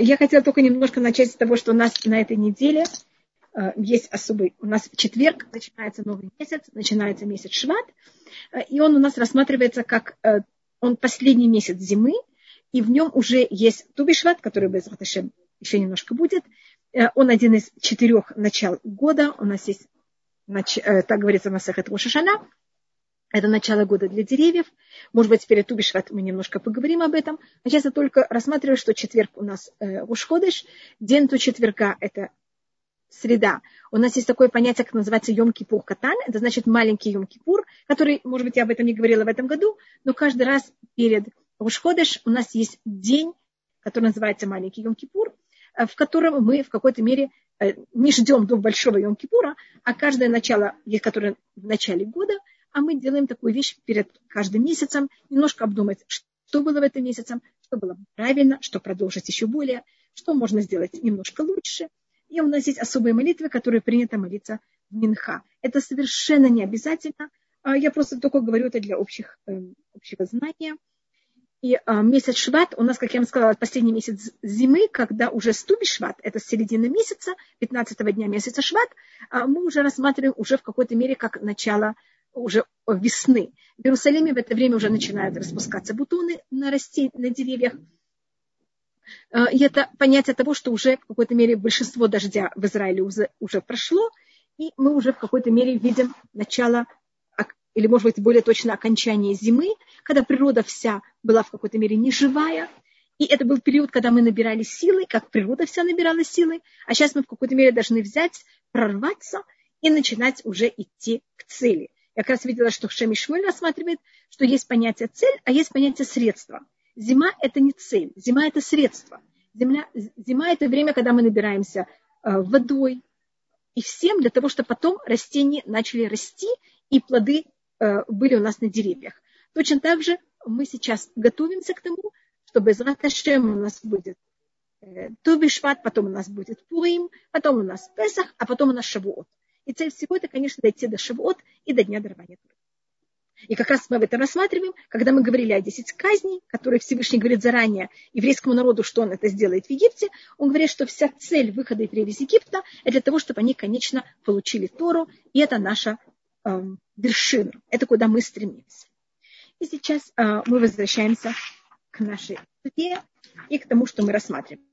Я хотела только немножко начать с того, что у нас на этой неделе есть особый, у нас четверг начинается новый месяц, начинается месяц Шват, и он у нас рассматривается как он последний месяц зимы, и в нем уже есть Тубишват, который без еще немножко будет. Он один из четырех начал года. У нас есть, так говорится, Масахет Рошашана. Это начало года для деревьев. Может быть, перед Тубишват мы немножко поговорим об этом. А сейчас я только рассматриваю, что четверг у нас э, Ушходыш. День до четверга – это среда. У нас есть такое понятие, как называется Йом-Кипур Катан. Это значит маленький Йом-Кипур, который, может быть, я об этом не говорила в этом году, но каждый раз перед Ушходыш у нас есть день, который называется маленький Йом-Кипур, э, в котором мы в какой-то мере э, не ждем до большого Йом-Кипура, а каждое начало, которое в начале года – а мы делаем такую вещь перед каждым месяцем, немножко обдумать, что было в этом месяце, что было правильно, что продолжить еще более, что можно сделать немножко лучше. И у нас есть особые молитвы, которые принято молиться в Минха. Это совершенно не обязательно. А я просто только говорю это для общих, эм, общего знания. И а, месяц Шват у нас, как я вам сказала, последний месяц зимы, когда уже ступи Шват, это середина месяца, 15 дня месяца Шват, а, мы уже рассматриваем уже в какой-то мере как начало уже весны. В Иерусалиме в это время уже начинают распускаться бутоны на, расти, на деревьях. Э, и это понятие того, что уже в какой-то мере большинство дождя в Израиле уже, уже прошло, и мы уже в какой-то мере видим начало, или, может быть, более точно, окончание зимы, когда природа вся была в какой-то мере неживая, и это был период, когда мы набирали силы, как природа вся набирала силы, а сейчас мы в какой-то мере должны взять, прорваться и начинать уже идти к цели. Я как раз видела, что Шеми Шмуль рассматривает, что есть понятие цель, а есть понятие средства. Зима – это не цель, зима – это средство. Земля, зима – это время, когда мы набираемся э, водой и всем для того, чтобы потом растения начали расти, и плоды э, были у нас на деревьях. Точно так же мы сейчас готовимся к тому, чтобы из у нас будет э, Тубишват, потом у нас будет Пурим, потом у нас Песах, а потом у нас Шавуот. И цель всего это, конечно, дойти до Шавуот и до Дня дарования И как раз мы об этом рассматриваем, когда мы говорили о 10 казней, которые Всевышний говорит заранее еврейскому народу, что он это сделает в Египте. Он говорит, что вся цель выхода евреев из Египта – это для того, чтобы они, конечно, получили Тору, и это наша э, вершина, это куда мы стремимся. И сейчас э, мы возвращаемся к нашей суде и к тому, что мы рассматриваем.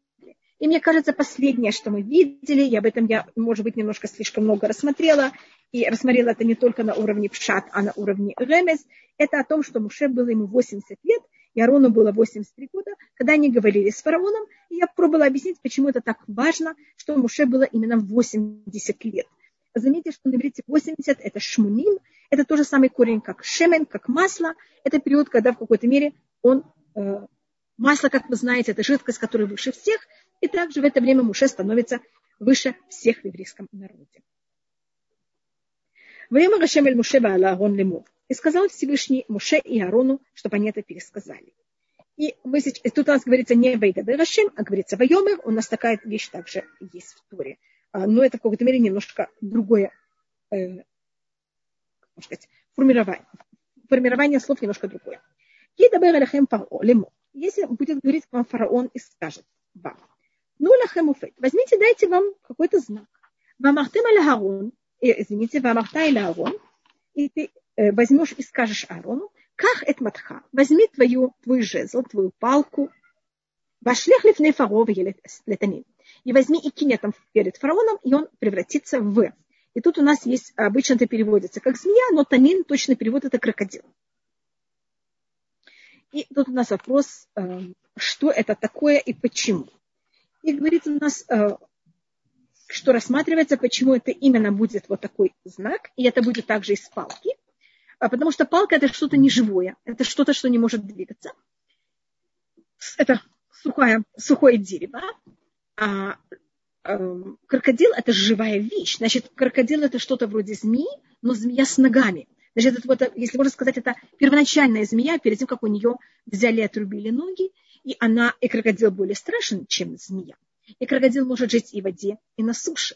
И мне кажется, последнее, что мы видели, и об этом я, может быть, немножко слишком много рассмотрела, и рассмотрела это не только на уровне Пшат, а на уровне Ремес, это о том, что Муше было ему 80 лет, и Арону было 83 года, когда они говорили с фараоном, и я пробовала объяснить, почему это так важно, что Муше было именно 80 лет. Заметьте, что на иврите 80 – это шмуним, это тот же самый корень, как шемен, как масло. Это период, когда в какой-то мере он э, Масло, как вы знаете, это жидкость, которая выше всех, и также в это время Муше становится выше всех в еврейском народе. Время Рашем эль Муше Аарон лему. И сказал Всевышний Муше и Аарону, чтобы они это пересказали. И мы сейчас, тут у нас говорится не Вейгаде Рашем, а говорится Вайомер. У нас такая вещь также есть в Туре. А, но это в какой-то мере немножко другое, э, сказать, формирование. Формирование слов немножко другое. Если будет говорить к вам фараон и скажет вам, ну лахемуфет, возьмите, дайте вам какой-то знак. Вамахтем аль Харон, извините, вамахтай аль Харон, и ты э, возьмешь и скажешь Аарону, как это матха, возьми твою, твой жезл, твою палку, вошлех лифней фаро летанин, и возьми и кинь там перед фараоном, и он превратится в. И тут у нас есть, обычно это переводится как змея, но танин точно перевод это крокодил. И тут у нас вопрос, э, что это такое и почему. И говорится у нас, э, что рассматривается, почему это именно будет вот такой знак, и это будет также из палки, а потому что палка это что-то неживое, это что-то, что не может двигаться. Это сухое, сухое дерево, а э, крокодил это живая вещь. Значит, крокодил это что-то вроде змеи, но змея с ногами. Значит, это вот, если можно сказать, это первоначальная змея, перед тем, как у нее взяли и отрубили ноги, и она, и крокодил более страшен, чем змея. И крокодил может жить и в воде, и на суше.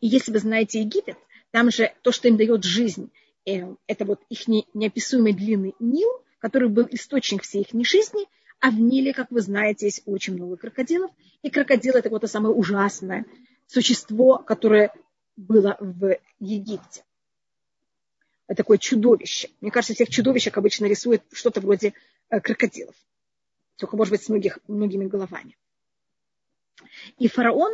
И если вы знаете Египет, там же то, что им дает жизнь, э, это вот их неописуемый длинный Нил, который был источник всей их жизни, А в Ниле, как вы знаете, есть очень много крокодилов. И крокодил это вот самое ужасное существо, которое было в Египте. Это такое чудовище. Мне кажется, всех чудовищах обычно рисуют что-то вроде э, крокодилов. Только, может быть, с многих, многими головами. И фараон,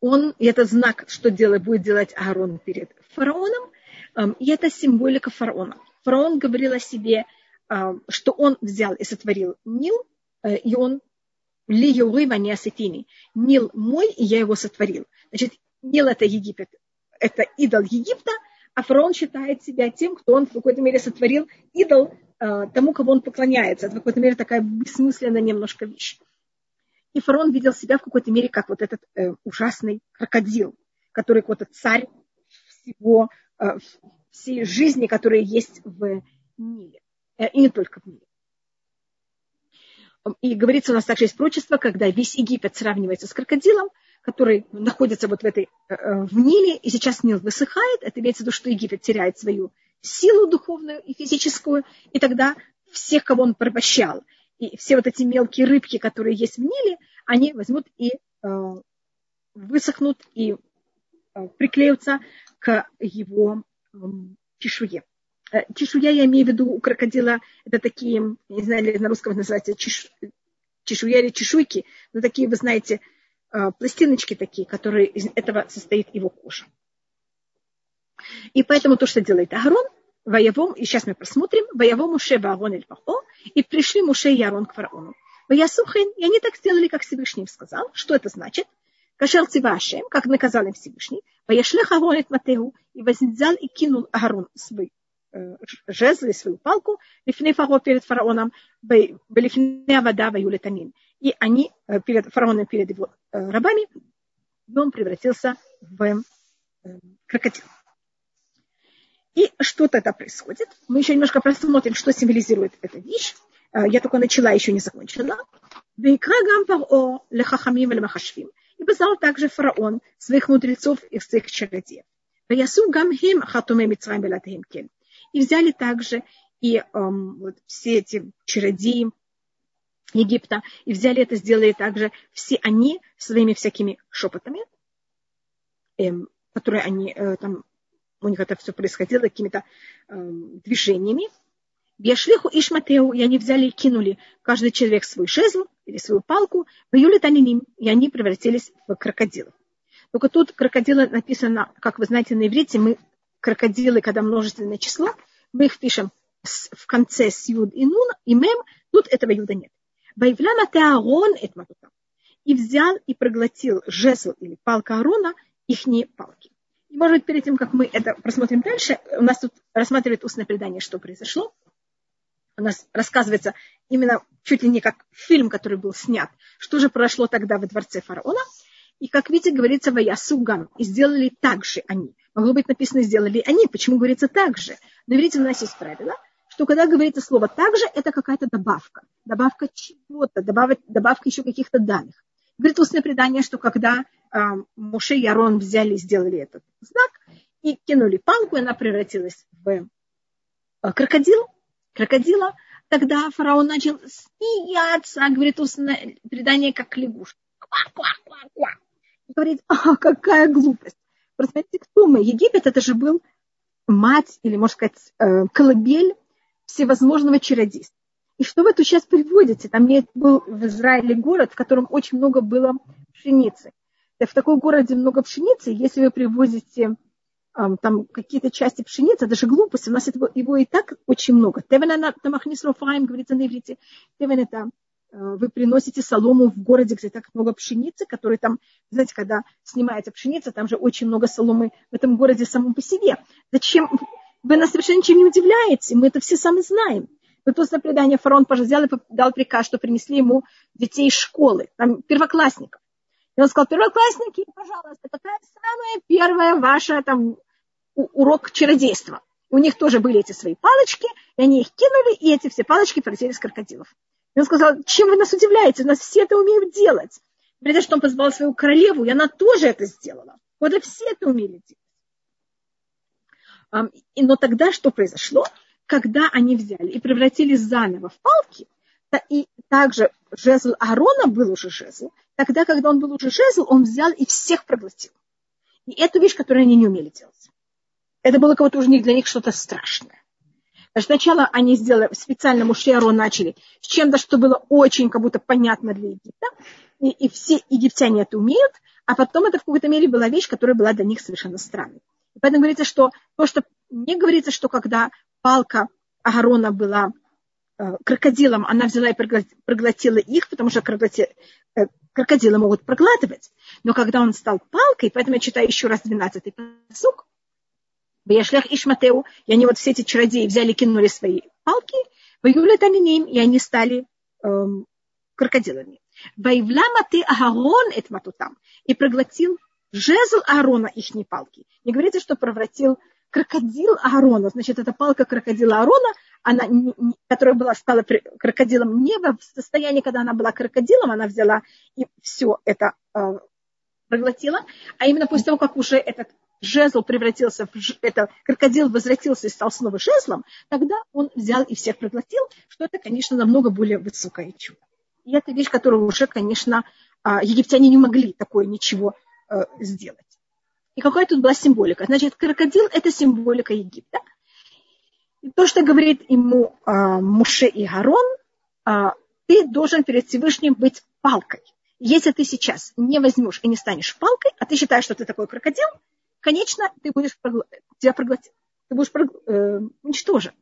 он, и это знак, что делает, будет делать Аарон перед фараоном, эм, и это символика фараона. Фараон говорил о себе, эм, что он взял и сотворил Нил, э, и он ли не асетини. Нил мой, и я его сотворил. Значит, Нил это Египет, это идол Египта, а фараон считает себя тем, кто он в какой-то мере сотворил идол э, тому, кому он поклоняется. Это в какой-то мере такая бессмысленная немножко вещь. И фараон видел себя в какой-то мере как вот этот э, ужасный крокодил, который какой-то царь всего, э, всей жизни, которая есть в Ниле. Э, и не только в Ниле. И говорится, у нас также есть прочество, когда весь Египет сравнивается с крокодилом, который находится вот в этой, э, э, в Ниле, и сейчас Нил высыхает, это имеется в виду, что Египет теряет свою силу духовную и физическую, и тогда всех, кого он порабощал, и все вот эти мелкие рыбки, которые есть в Ниле, они возьмут и э, высохнут и приклеются к его э, чешуе. Чешуя, я имею в виду, у крокодила это такие, не знаю, на русском называется чеш, чешуя или чешуйки, но такие, вы знаете, пластиночки такие, которые из этого состоит его кожа. И поэтому то, что делает Агарон, Воевом, и сейчас мы посмотрим, воевом Муше Ваарон эль Паро, и пришли Муше и Ярон к фараону. Ваясухин, и они так сделали, как Всевышний сказал. Что это значит? Кашер Цивашем, как наказал им Всевышний, Ваяшлех Аарон эт Матеу, и взял и кинул Аарон свой э, жезл и свою палку, лифней фаро перед фараоном, вода ваюлетанин. И они э, перед фараоном, перед его э, рабами, он превратился в крокодил. И что тогда происходит? Мы еще немножко просмотрим, что символизирует эта вещь. А, я только начала, еще не закончила. И позвал также фараон своих мудрецов и своих чародеев. И взяли также и um, вот, все эти чародеи Египта, и взяли это, сделали также все они своими всякими шепотами, эм, которые они э, там у них это все происходило какими-то э, движениями. Бьяшлиху и Шматеу, и они взяли и кинули каждый человек свой жезл или свою палку, в июле таниним, и они превратились в крокодилов. Только тут крокодилы написано, как вы знаете, на иврите, мы крокодилы, когда множественное число, мы их пишем в конце с юд и нун, и мем, тут этого юда нет. Байвляма Аарон и взял и проглотил жезл или палка Аарона, ихние палки. И, может быть, перед тем, как мы это просмотрим дальше, у нас тут рассматривает устное предание, что произошло. У нас рассказывается именно чуть ли не как фильм, который был снят, что же произошло тогда во дворце фараона. И, как видите, говорится в Ясугам, и сделали так же они. Могло быть написано, сделали они. Почему говорится так же? Но видите, у нас есть правило, что когда говорится слово так же, это какая-то добавка. Добавка чего-то, добавка, добавка еще каких-то данных. Говорит устное предание, что когда а, Муше и Арон взяли и сделали этот знак и кинули палку, и она превратилась в а, крокодил, крокодила. Тогда фараон начал смеяться, говорит устное предание, как лягушка. Ква-ква-ква-ква. Говорит, а, какая глупость. Посмотрите, кто мы? Египет это же был мать, или, можно сказать, э, колыбель всевозможного чародейства. И что вы тут сейчас приводите? Там был в Израиле город, в котором очень много было пшеницы в такой городе много пшеницы, если вы привозите там какие-то части пшеницы, это же глупость, у нас этого, его и так очень много. Тевен тамахнис рофаем, говорится на иврите. Тевен это э, вы приносите солому в городе, где так много пшеницы, которые там, знаете, когда снимается пшеница, там же очень много соломы в этом городе самом по себе. Зачем? Вы нас совершенно ничем не удивляете, мы это все сами знаем. Вот после предания фараон взял и дал приказ, что принесли ему детей из школы, там, первоклассников. И он сказал, первоклассники, пожалуйста, какая самая первая ваша там урок чародейства? У них тоже были эти свои палочки, и они их кинули, и эти все палочки превратились в крокодилов. И он сказал, чем вы нас удивляете? У нас все это умеют делать. Говорит, что он позвал свою королеву, и она тоже это сделала. Вот и все это умели делать. Но тогда что произошло? Когда они взяли и превратили заново в палки, И также жезл Аарона был уже жезл. Тогда, когда он был уже жезл, он взял и всех проглотил. И эту вещь, которую они не умели делать. Это было кого-то уже для них что-то страшное. Сначала они сделали, специально Муше и Арон начали с чем-то, что было очень как будто понятно для Египта. И, и все египтяне это умеют. А потом это в какой-то мере была вещь, которая была для них совершенно странной. И поэтому говорится, что то, что не говорится, что когда палка Агарона была э, крокодилом, она взяла и проглотила их, потому что э, крокодилы могут проглатывать. Но когда он стал палкой, поэтому я читаю еще раз 12-й посук, Бияшлях Ишматеу, и они вот все эти чародеи взяли, кинули свои палки, воюли ним, и они стали эм, крокодилами. Ваивлама ты Агарон эт матутам. И проглотил жезл Аарона их не палки. Не говорится, что превратил крокодил Аарона. Значит, эта палка крокодила Аарона, она, которая была, стала крокодилом не в состоянии, когда она была крокодилом, она взяла и все это э, проглотила, а именно после того, как уже этот жезл превратился в это крокодил возвратился и стал снова жезлом, тогда он взял и всех проглотил, что это, конечно, намного более высокое чудо. И это вещь, которую уже, конечно, а, египтяне не могли такое ничего сделать. И какая тут была символика? Значит, крокодил – это символика Египта. И то, что говорит ему а, Муше и Гарон, а, ты должен перед Всевышним быть палкой. Если ты сейчас не возьмешь и не станешь палкой, а ты считаешь, что ты такой крокодил, конечно, ты будешь тебя проглотить, ты будешь э, уничтожен.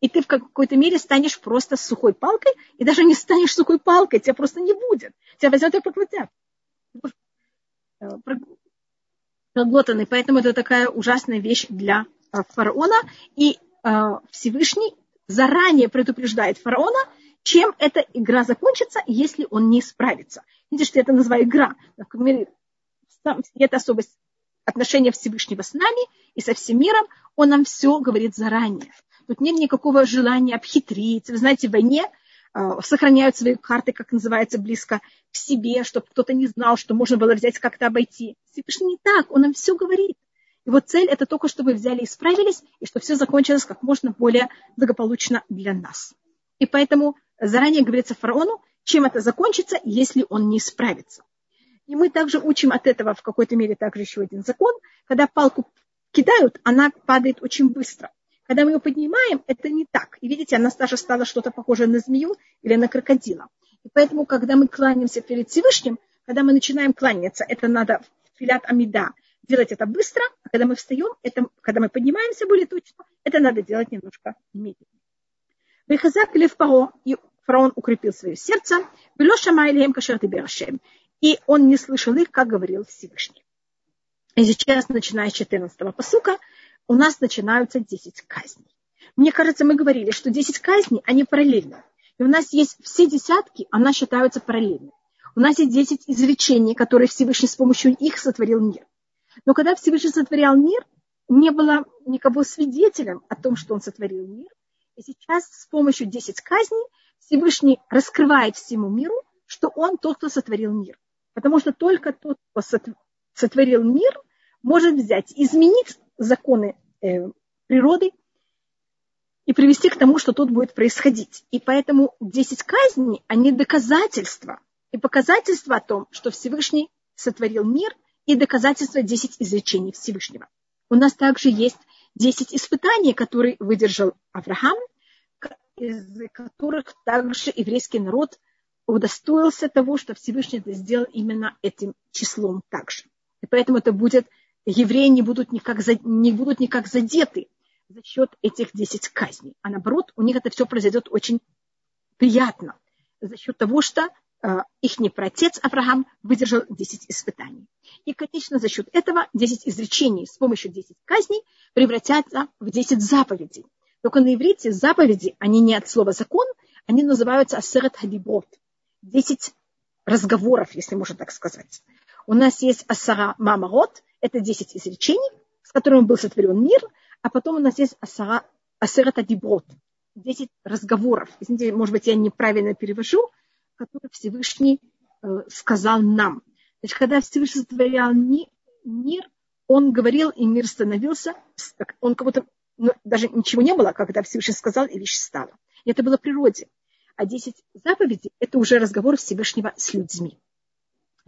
И ты в какой-то мере станешь просто сухой палкой, и даже не станешь сухой палкой, тебя просто не будет. Тебя возьмут и проглотят. Э, проглотанный. Поэтому это такая ужасная вещь для э, фараона. И э, Всевышний заранее предупреждает фараона, чем эта игра закончится, если он не справится. Видите, что я это называю игра. Это особость отношения Всевышнего с нами и со всем миром. Он нам все говорит заранее. Тут нет никакого желания обхитрить. Вы знаете, в войне э, сохраняют свои карты, как называется, близко к себе, чтобы кто-то не знал, что можно было взять как-то обойти. Всевышний не так, он нам все говорит. Его цель это только, чтобы взяли и справились, и чтобы все закончилось как можно более благополучно для нас. И поэтому заранее говорится фараону, чем это закончится, если он не справится. И мы также учим от этого в какой-то мере также еще один закон. Когда палку кидают, она падает очень быстро. Когда мы ее поднимаем, это не так. И видите, она даже стала что-то похожее на змею или на крокодила. И поэтому, когда мы кланяемся перед Всевышним, когда мы начинаем кланяться, это надо в филят амида делать это быстро, а когда мы встаем, это, когда мы поднимаемся более точно, это надо делать немножко медленнее. Вихазак лев паро, и фараон укрепил свое сердце, было шамайлием кашер и он не слышал их, как говорил Всевышний. И сейчас, начиная с 14 посука, у нас начинаются 10 казней. Мне кажется, мы говорили, что 10 казней, они параллельны. И у нас есть все десятки, она считаются параллельными. У нас есть 10 изречений, которые Всевышний с помощью их сотворил мир. Но когда Всевышний сотворял мир, не было никого свидетелем о том, что он сотворил мир. И сейчас с помощью 10 казней Всевышний раскрывает всему миру, что он тот, кто сотворил мир. Потому что только тот, кто сотворил мир, может взять, изменить законы э, природы и привести к тому, что тут будет происходить. И поэтому 10 казней, они доказательства. И показательства о том, что Всевышний сотворил мир, и доказательства 10 изречений Всевышнего. У нас также есть 10 испытаний, которые выдержал Авраам, из которых также еврейский народ удостоился того, что Всевышний это сделал именно этим числом также. И поэтому это будет евреи не будут никак, не будут никак задеты за счет этих 10 казней. А наоборот, у них это все произойдет очень приятно за счет того, что э, их протец Авраам выдержал 10 испытаний. И, конечно, за счет этого 10 изречений с помощью 10 казней превратятся в 10 заповедей. Только на иврите заповеди, они не от слова закон, они называются асерет хадибот. 10 разговоров, если можно так сказать. У нас есть асара мамарот, это 10 изречений, с которыми был сотворен мир, а потом у нас есть асара, асерата диброд, 10 разговоров. Извините, может быть, я неправильно перевожу, которые Всевышний э, сказал нам. Значит, когда Всевышний сотворял мир, он говорил, и мир становился, он как будто, ну, даже ничего не было, когда Всевышний сказал, и вещь стала. И это было в природе. А 10 заповедей – это уже разговор Всевышнего с людьми,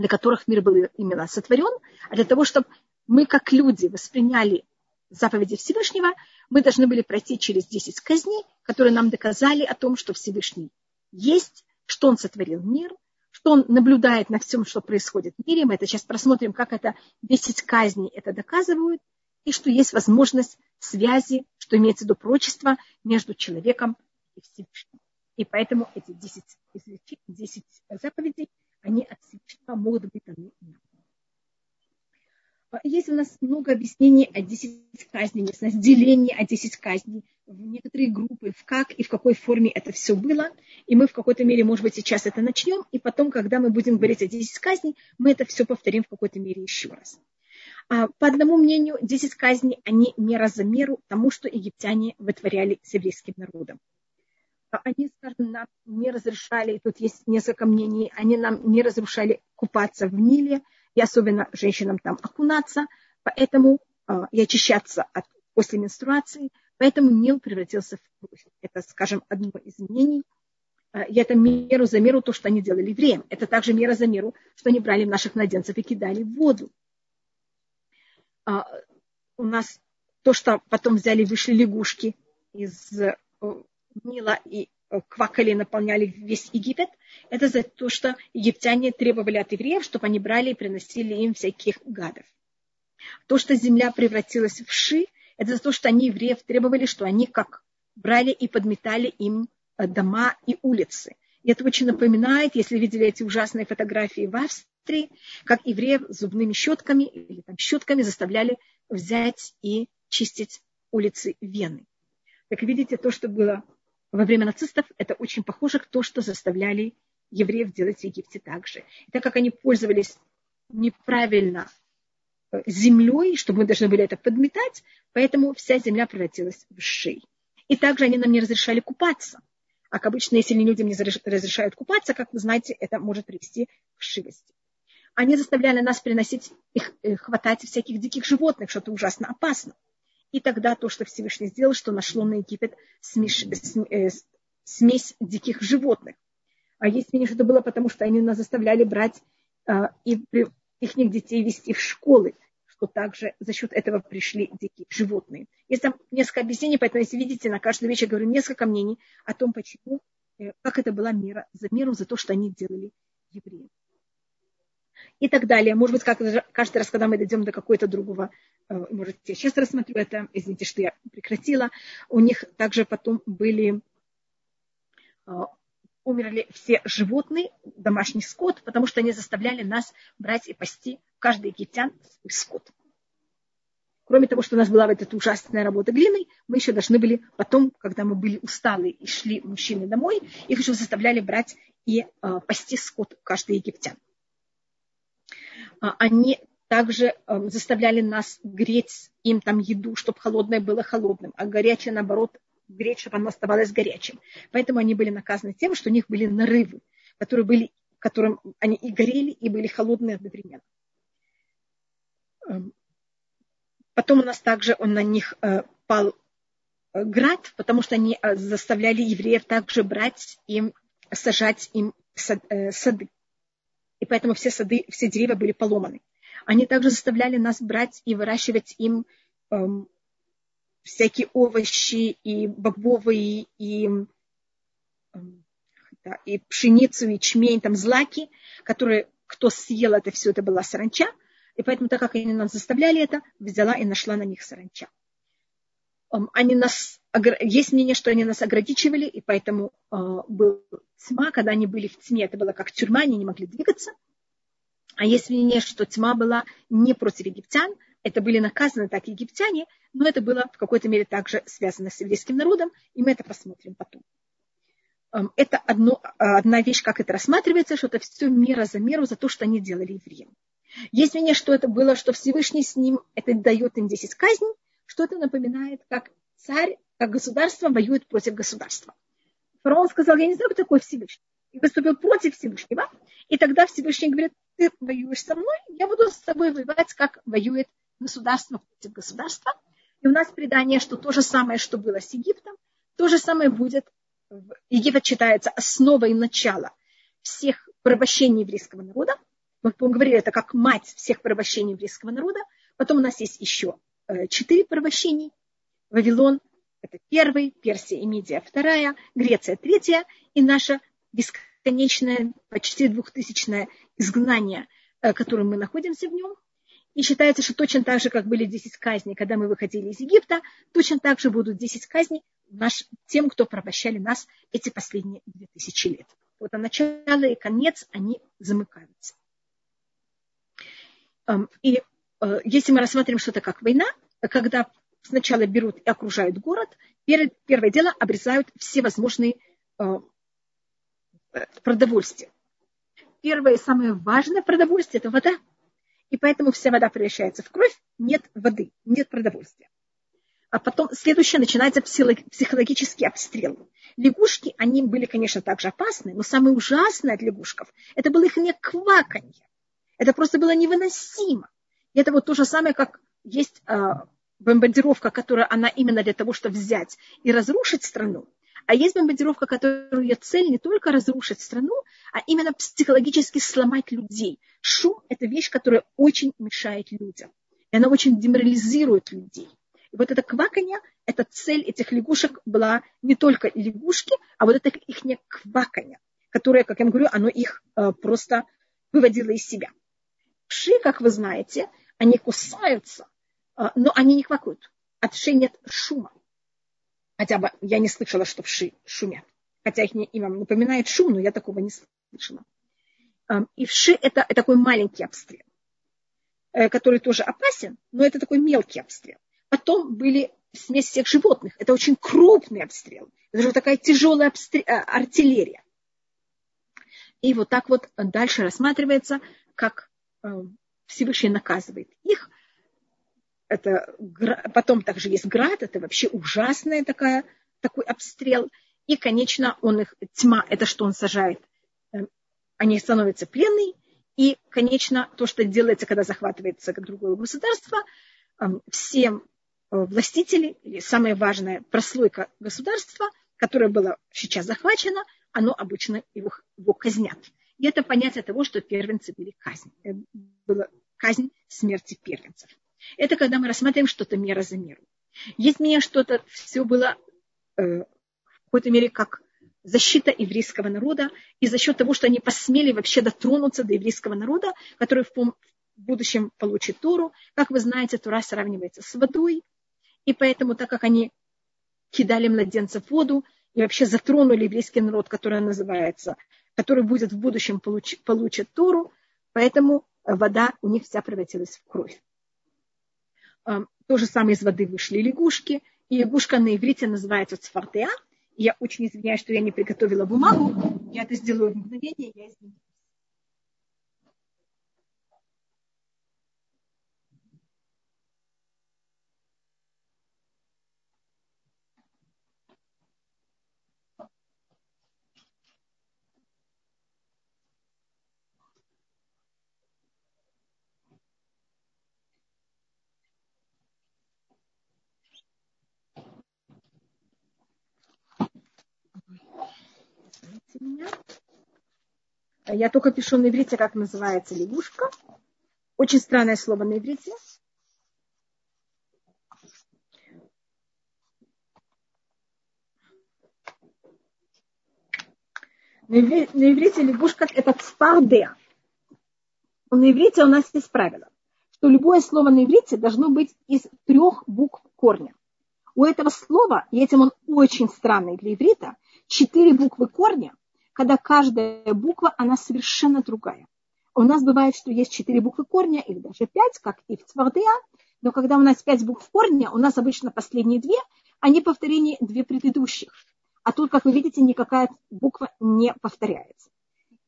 для которых мир был именно сотворен, а для того, чтобы мы, как люди, восприняли заповеди Всевышнего, мы должны были пройти через 10 казней, которые нам доказали о том, что Всевышний есть, что он сотворил мир, что он наблюдает на всем, что происходит в мире. Мы это сейчас просмотрим, как это 10 казней это доказывают, и что есть возможность связи, что имеется в виду прочество между человеком и Всевышним. И поэтому эти 10, 10 заповедей, они от Всевышнего могут быть даны нам. Есть у нас много объяснений о 10 казней, есть деление о 10 казней, в некоторые группы, в как и в какой форме это все было. И мы в какой-то мере, может быть, сейчас это начнем, и потом, когда мы будем говорить о 10 казней, мы это все повторим в какой-то мере еще раз. А, по одному мнению, 10 казней, они мера за тому, что египтяне вытворяли с еврейским народом. Они, скажем, нам не разрешали, тут есть несколько мнений, они нам не разрешали купаться в Ниле, и особенно женщинам там окунаться, поэтому э, и очищаться от, после менструации, поэтому Нил превратился в кровь. Это, скажем, одно из мнений. Э, и это меру за меру то, что они делали евреям. Это также мера за меру, что они брали наших младенцев и кидали в воду. Э, у нас то, что потом взяли, вышли лягушки из э, Нила и квакали наполняли весь Египет, это за то, что египтяне требовали от евреев, чтобы они брали и приносили им всяких гадов. То, что земля превратилась в ши, это за то, что они евреев требовали, что они как брали и подметали им э, дома и улицы. И это очень напоминает, если видели эти ужасные фотографии в Австрии, как евреев зубными щетками или там щетками заставляли взять и чистить улицы Вены. Как видите, то, что было во время нацистов, это очень похоже к тому, что заставляли евреев делать в Египте также. И так как они пользовались неправильно э, землей, чтобы мы должны были это подметать, поэтому вся земля превратилась в шей. И также они нам не разрешали купаться. А обычно, если людям не разрешают купаться, как вы знаете, это может привести к шивости. Они заставляли нас приносить, их, э, хватать всяких диких животных, что это ужасно опасно. И тогда то, что Всевышний сделал, что нашло на Египет смеш, э, смесь диких животных. А есть мнение, что это было потому, что они нас заставляли брать а, и их детей вести в школы, что также за счет этого пришли дикие животные. Есть там несколько объяснений, поэтому, если видите, на каждую вещь я говорю несколько мнений о том, почему, э, как это была мера за меру за то, что они делали евреи и так далее. Может быть, как, каждый раз, когда мы дойдем до какого-то другого, э, может, я сейчас рассмотрю это, извините, что я прекратила, у них также потом были, э, умерли все животные, домашний скот, потому что они заставляли нас брать и пасти каждый египтян свой скот. Кроме того, что у нас была вот эта ужасная работа глиной, мы еще должны были потом, когда мы были усталы и шли мужчины домой, их еще заставляли брать и э, пасти скот каждый египтян. А, они также эм, заставляли нас греть им там еду, чтобы холодное было холодным, а горячее, наоборот, греть, чтобы оно оставалось горячим. Поэтому они были наказаны тем, что у них были нарывы, которые были, которым они и горели, и были холодные одновременно. Эм, потом у нас также он на них э, пал э, град, потому что они э, заставляли евреев также брать им, сажать им сады и поэтому все сады, все деревья были поломаны. Они также заставляли нас брать и выращивать им эм, всякие овощи и бобовые, и, эм, да, и пшеницу, и чмень, там злаки, которые, кто съел это все, это была саранча. И поэтому, так как они нас заставляли это, взяла и нашла на них саранча. Эм, они нас, есть мнение, что они нас ограничивали, и поэтому э, был тьма, когда они были в тьме, это было как тюрьма, они не могли двигаться. А есть мнение, что тьма была не против египтян, это были наказаны так египтяне, но это было в какой-то мере также связано с еврейским народом, и мы это посмотрим потом. Эм, это одно, одна вещь, как это рассматривается, что это все мера за меру за то, что они делали евреям. Есть мнение, что это было, что Всевышний с ним, это дает им 10 казней, что это напоминает, как царь, как государство воюет против государства. Фараон сказал, я не знаю, кто такой Всевышний. И выступил против Всевышнего. И тогда Всевышний говорит, ты воюешь со мной, я буду с тобой воевать, как воюет государство против государства. И у нас предание, что то же самое, что было с Египтом, то же самое будет Египет считается основой начала всех порабощений еврейского народа. Мы говорили, это как мать всех порабощений еврейского народа. Потом у нас есть еще э, четыре порабощений. Вавилон – это первый, Персия и Мидия – вторая, Греция – третья, и наше бесконечное, почти двухтысячное изгнание, э, в котором мы находимся в нем. И считается, что точно так же, как были 10 казней, когда мы выходили из Египта, точно так же будут 10 казней наш, тем, кто порабощали нас эти последние 2000 лет. Вот а начало и конец, они замыкаются. И э, если мы рассматриваем что-то как война, когда сначала берут и окружают город, первое дело обрезают все возможные э, продовольствия. Первое и самое важное продовольствие – это вода. И поэтому вся вода превращается в кровь, нет воды, нет продовольствия. А потом следующее начинается психологический обстрел. Лягушки, они были, конечно, также опасны, но самое ужасное от лягушков, это было их не кваканье. Это просто было невыносимо. И это вот то же самое, как есть э, бомбардировка, которая она именно для того, чтобы взять и разрушить страну. А есть бомбардировка, которая ее цель не только разрушить страну, а именно психологически сломать людей. Шум – это вещь, которая очень мешает людям. И она очень деморализирует людей. И вот это кваканье, эта цель этих лягушек была не только лягушки, а вот это их кваканье, которое, как я говорю, оно их э, просто выводило из себя. Вши, как вы знаете, они кусаются, но они не квакают. От вши нет шума. Хотя бы я не слышала, что вши шумят. Хотя их не, им напоминает шум, но я такого не слышала. Э, и вши это, это такой маленький обстрел, который тоже опасен, но это такой мелкий обстрел. Потом были смесь всех животных. Это очень крупный обстрел. Это же такая тяжелая обстрел, э, артиллерия. И вот так вот дальше рассматривается, как э, Всевышний наказывает их. Это, потом также есть град, это вообще ужасная такая, такой обстрел. И, конечно, он их, тьма, это что он сажает. Э, они становятся пленными. И, конечно, то, что делается, когда захватывается другое государство, всем Э, властители, или самая важная прослойка государства, которое было сейчас захвачено, оно обычно его, его казнят. И это понятие того, что первенцы были казнь. Э, была казнь смерти первенцев. Это когда мы рассматриваем что-то мера за меру. Есть меня что-то, все было э, в какой-то мере как защита еврейского народа, и за счет того, что они посмели вообще дотронуться до еврейского народа, который в, в будущем получит Тору. Как вы знаете, Тура сравнивается с водой, и поэтому, так как они кидали младенцев в воду и вообще затронули еврейский народ, который называется, который будет в будущем получ, получит Тору, поэтому вода у них вся превратилась в кровь. То же самое из воды вышли лягушки, и лягушка на иврите называется цфартеа. Я очень извиняюсь, что я не приготовила бумагу. Я это сделаю в мгновение, я извиняюсь. Меня. Я только пишу на иврите, как называется лягушка. Очень странное слово на иврите. На иврите лягушка это цпарде. На иврите у нас есть правило, что любое слово на иврите должно быть из трех букв корня. У этого слова, и этим он очень странный для иврита, четыре буквы корня, когда каждая буква, она совершенно другая. У нас бывает, что есть четыре буквы корня или даже пять, как и в Цвардея, но когда у нас пять букв корня, у нас обычно последние две, они повторение две предыдущих. А тут, как вы видите, никакая буква не повторяется.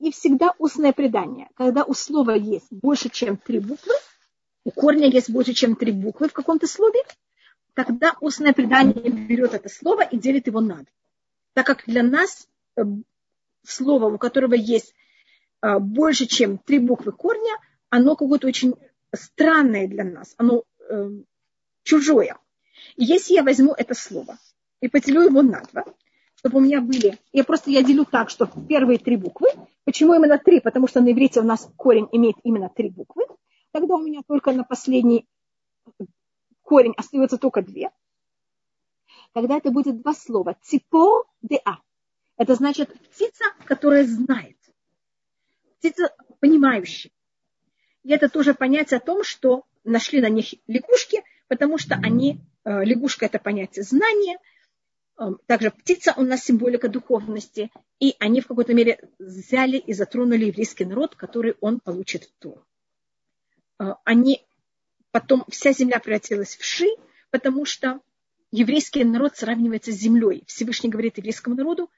И всегда устное предание. Когда у слова есть больше, чем три буквы, у корня есть больше, чем три буквы в каком-то слове, тогда устное предание берет это слово и делит его на два. Так как для нас э, слово, у которого есть а, больше, чем три буквы корня, оно какое-то очень странное для нас, оно э, чужое. И если я возьму это слово и поделю его на два, чтобы у меня были, я просто я делю так, что первые три буквы, почему именно три, потому что на иврите у нас корень имеет именно три буквы, тогда у меня только на последний корень остается только две. Когда это будет два слова, ципо де а, это значит птица, которая знает, птица понимающая. И это тоже понятие о том, что нашли на них лягушки, потому что они, э, лягушка это понятие знания – Эм, также птица у нас символика духовности, и они в какой-то мере взяли и затронули еврейский народ, который он получит в Туру. Э, они потом, вся земля превратилась в ши, потому что еврейский народ сравнивается с землей. Всевышний говорит еврейскому народу,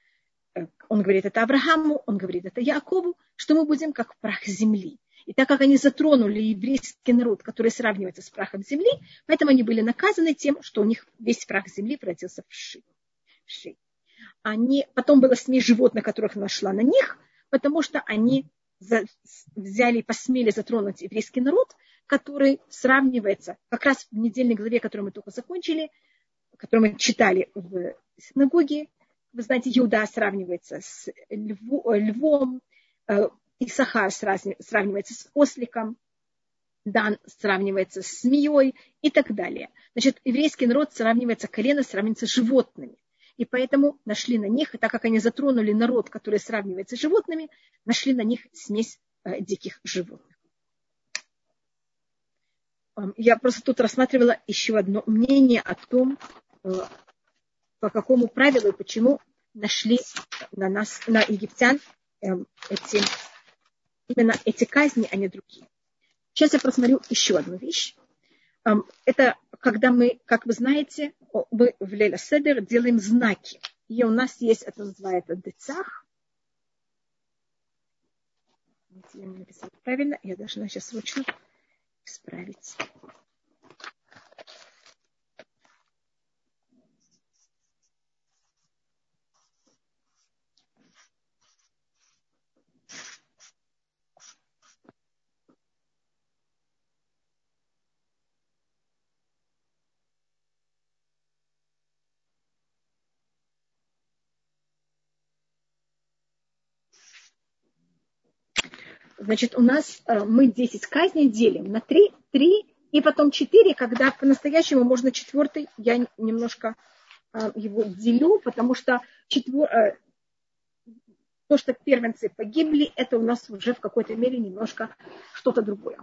он говорит это Аврааму, он говорит это Якову, что мы будем как прах земли. И так как они затронули еврейский народ, который сравнивается с прахом земли, поэтому они были наказаны тем, что у них весь прах земли превратился в ши шеи. Они, потом была смесь животных, которых нашла на них, потому что они за, взяли и посмели затронуть еврейский народ, который сравнивается, как раз в недельной главе, которую мы только закончили, которую мы читали в синагоге, вы знаете, Иуда сравнивается с львом, э, Исахар сравнивается с осликом, Дан сравнивается с змеей и так далее. Значит, еврейский народ сравнивается, колено сравнивается с животными. И поэтому нашли на них, так как они затронули народ, который сравнивается с животными, нашли на них смесь э, диких животных. Я просто тут рассматривала еще одно мнение о том, э, по какому правилу и почему нашли на нас, на египтян эм, эти, именно эти казни, а не другие. Сейчас я просмотрю еще одну вещь. Это когда мы, как вы знаете, мы в Леля Седер делаем знаки. И у нас есть, это называется децах. Я написала правильно, я должна сейчас срочно исправить. Значит, у нас э, мы 10 казней делим на 3, 3 и потом 4, когда по-настоящему можно четвертый, я немножко э, его делю, потому что четвер... Э, то, что первенцы погибли, это у нас уже в какой-то мере немножко что-то другое.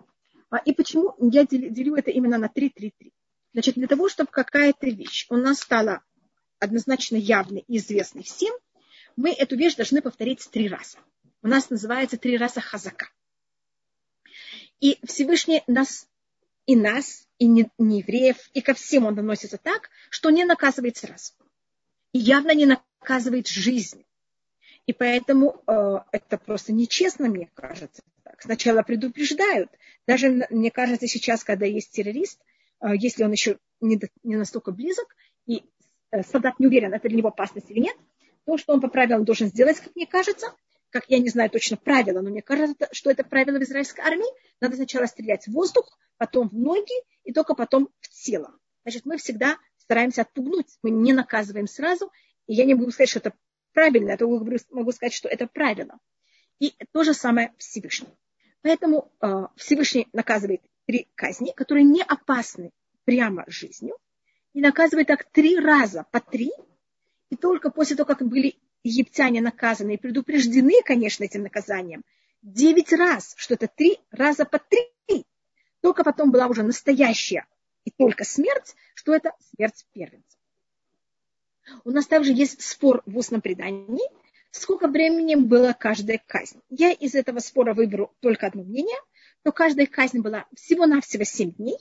А, и почему я делю это именно на 3, 3, 3? Значит, для того, чтобы какая-то вещь у нас стала однозначно явной и известной всем, мы эту вещь должны повторить три раза у нас называется три раза хазака. И Всевышний нас и нас, и не, не евреев, и ко всем он относится так, что не наказывает сразу. И явно не наказывает жизнь. И поэтому э, это просто нечестно, мне кажется. Так. Сначала предупреждают. Даже, мне кажется, сейчас, когда есть террорист, э, если он еще не, не настолько близок, и э, солдат не уверен, это для него опасность или нет, то, что он по правилам должен сделать, как мне кажется, как я не знаю точно правила, но мне кажется, что это правило в израильской армии, надо сначала стрелять в воздух, потом в ноги и только потом в тело. Значит, мы всегда стараемся отпугнуть, мы не наказываем сразу, и я не могу сказать, что это правильно, я только могу сказать, что это правило. И то же самое Всевышний. Поэтому э, Всевышний наказывает три казни, которые не опасны прямо жизнью, и наказывает так три раза по три, и только после того, как были египтяне наказаны и предупреждены, конечно, этим наказанием, девять раз, что это три раза по три. Только потом была уже настоящая и только смерть, что это смерть первенца. У нас также есть спор в устном предании, сколько времени была каждая казнь. Я из этого спора выберу только одно мнение, но каждая казнь была всего-навсего семь дней,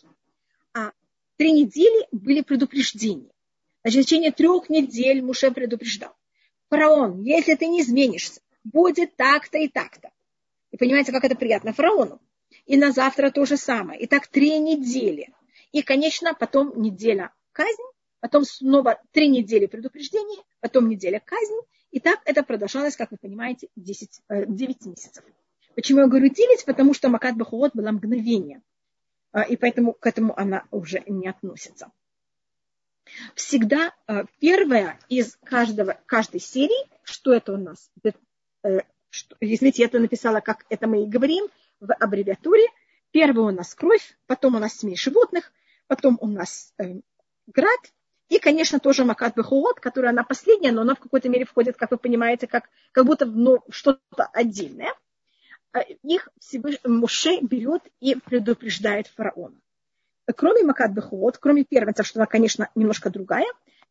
а три недели были предупреждения. Значит, в течение трех недель Муше предупреждал фараон, если ты не изменишься, будет так-то и так-то. И понимаете, как это приятно фараону. И на завтра то же самое. И так три недели. И, конечно, потом неделя казнь, потом снова три недели предупреждения, потом неделя казнь. И так это продолжалось, как вы понимаете, 10, 9 э, месяцев. Почему я говорю 9? Потому что Макат Бахуот было мгновение. А, и поэтому к этому она уже не относится. Всегда э, первая из каждого, каждой серии, что это у нас? Э, что, извините, я это написала, как это мы и говорим в аббревиатуре. Первая у нас кровь, потом у нас смесь животных, потом у нас э, град, и, конечно, тоже Макат Бехулот, которая она последняя, но она в какой-то мере входит, как вы понимаете, как, как будто ну, что-то отдельное. А их Всевышний Муше берет и предупреждает фараона. Кроме Макат Бехулот, кроме первенцев, что она, конечно, немножко другая,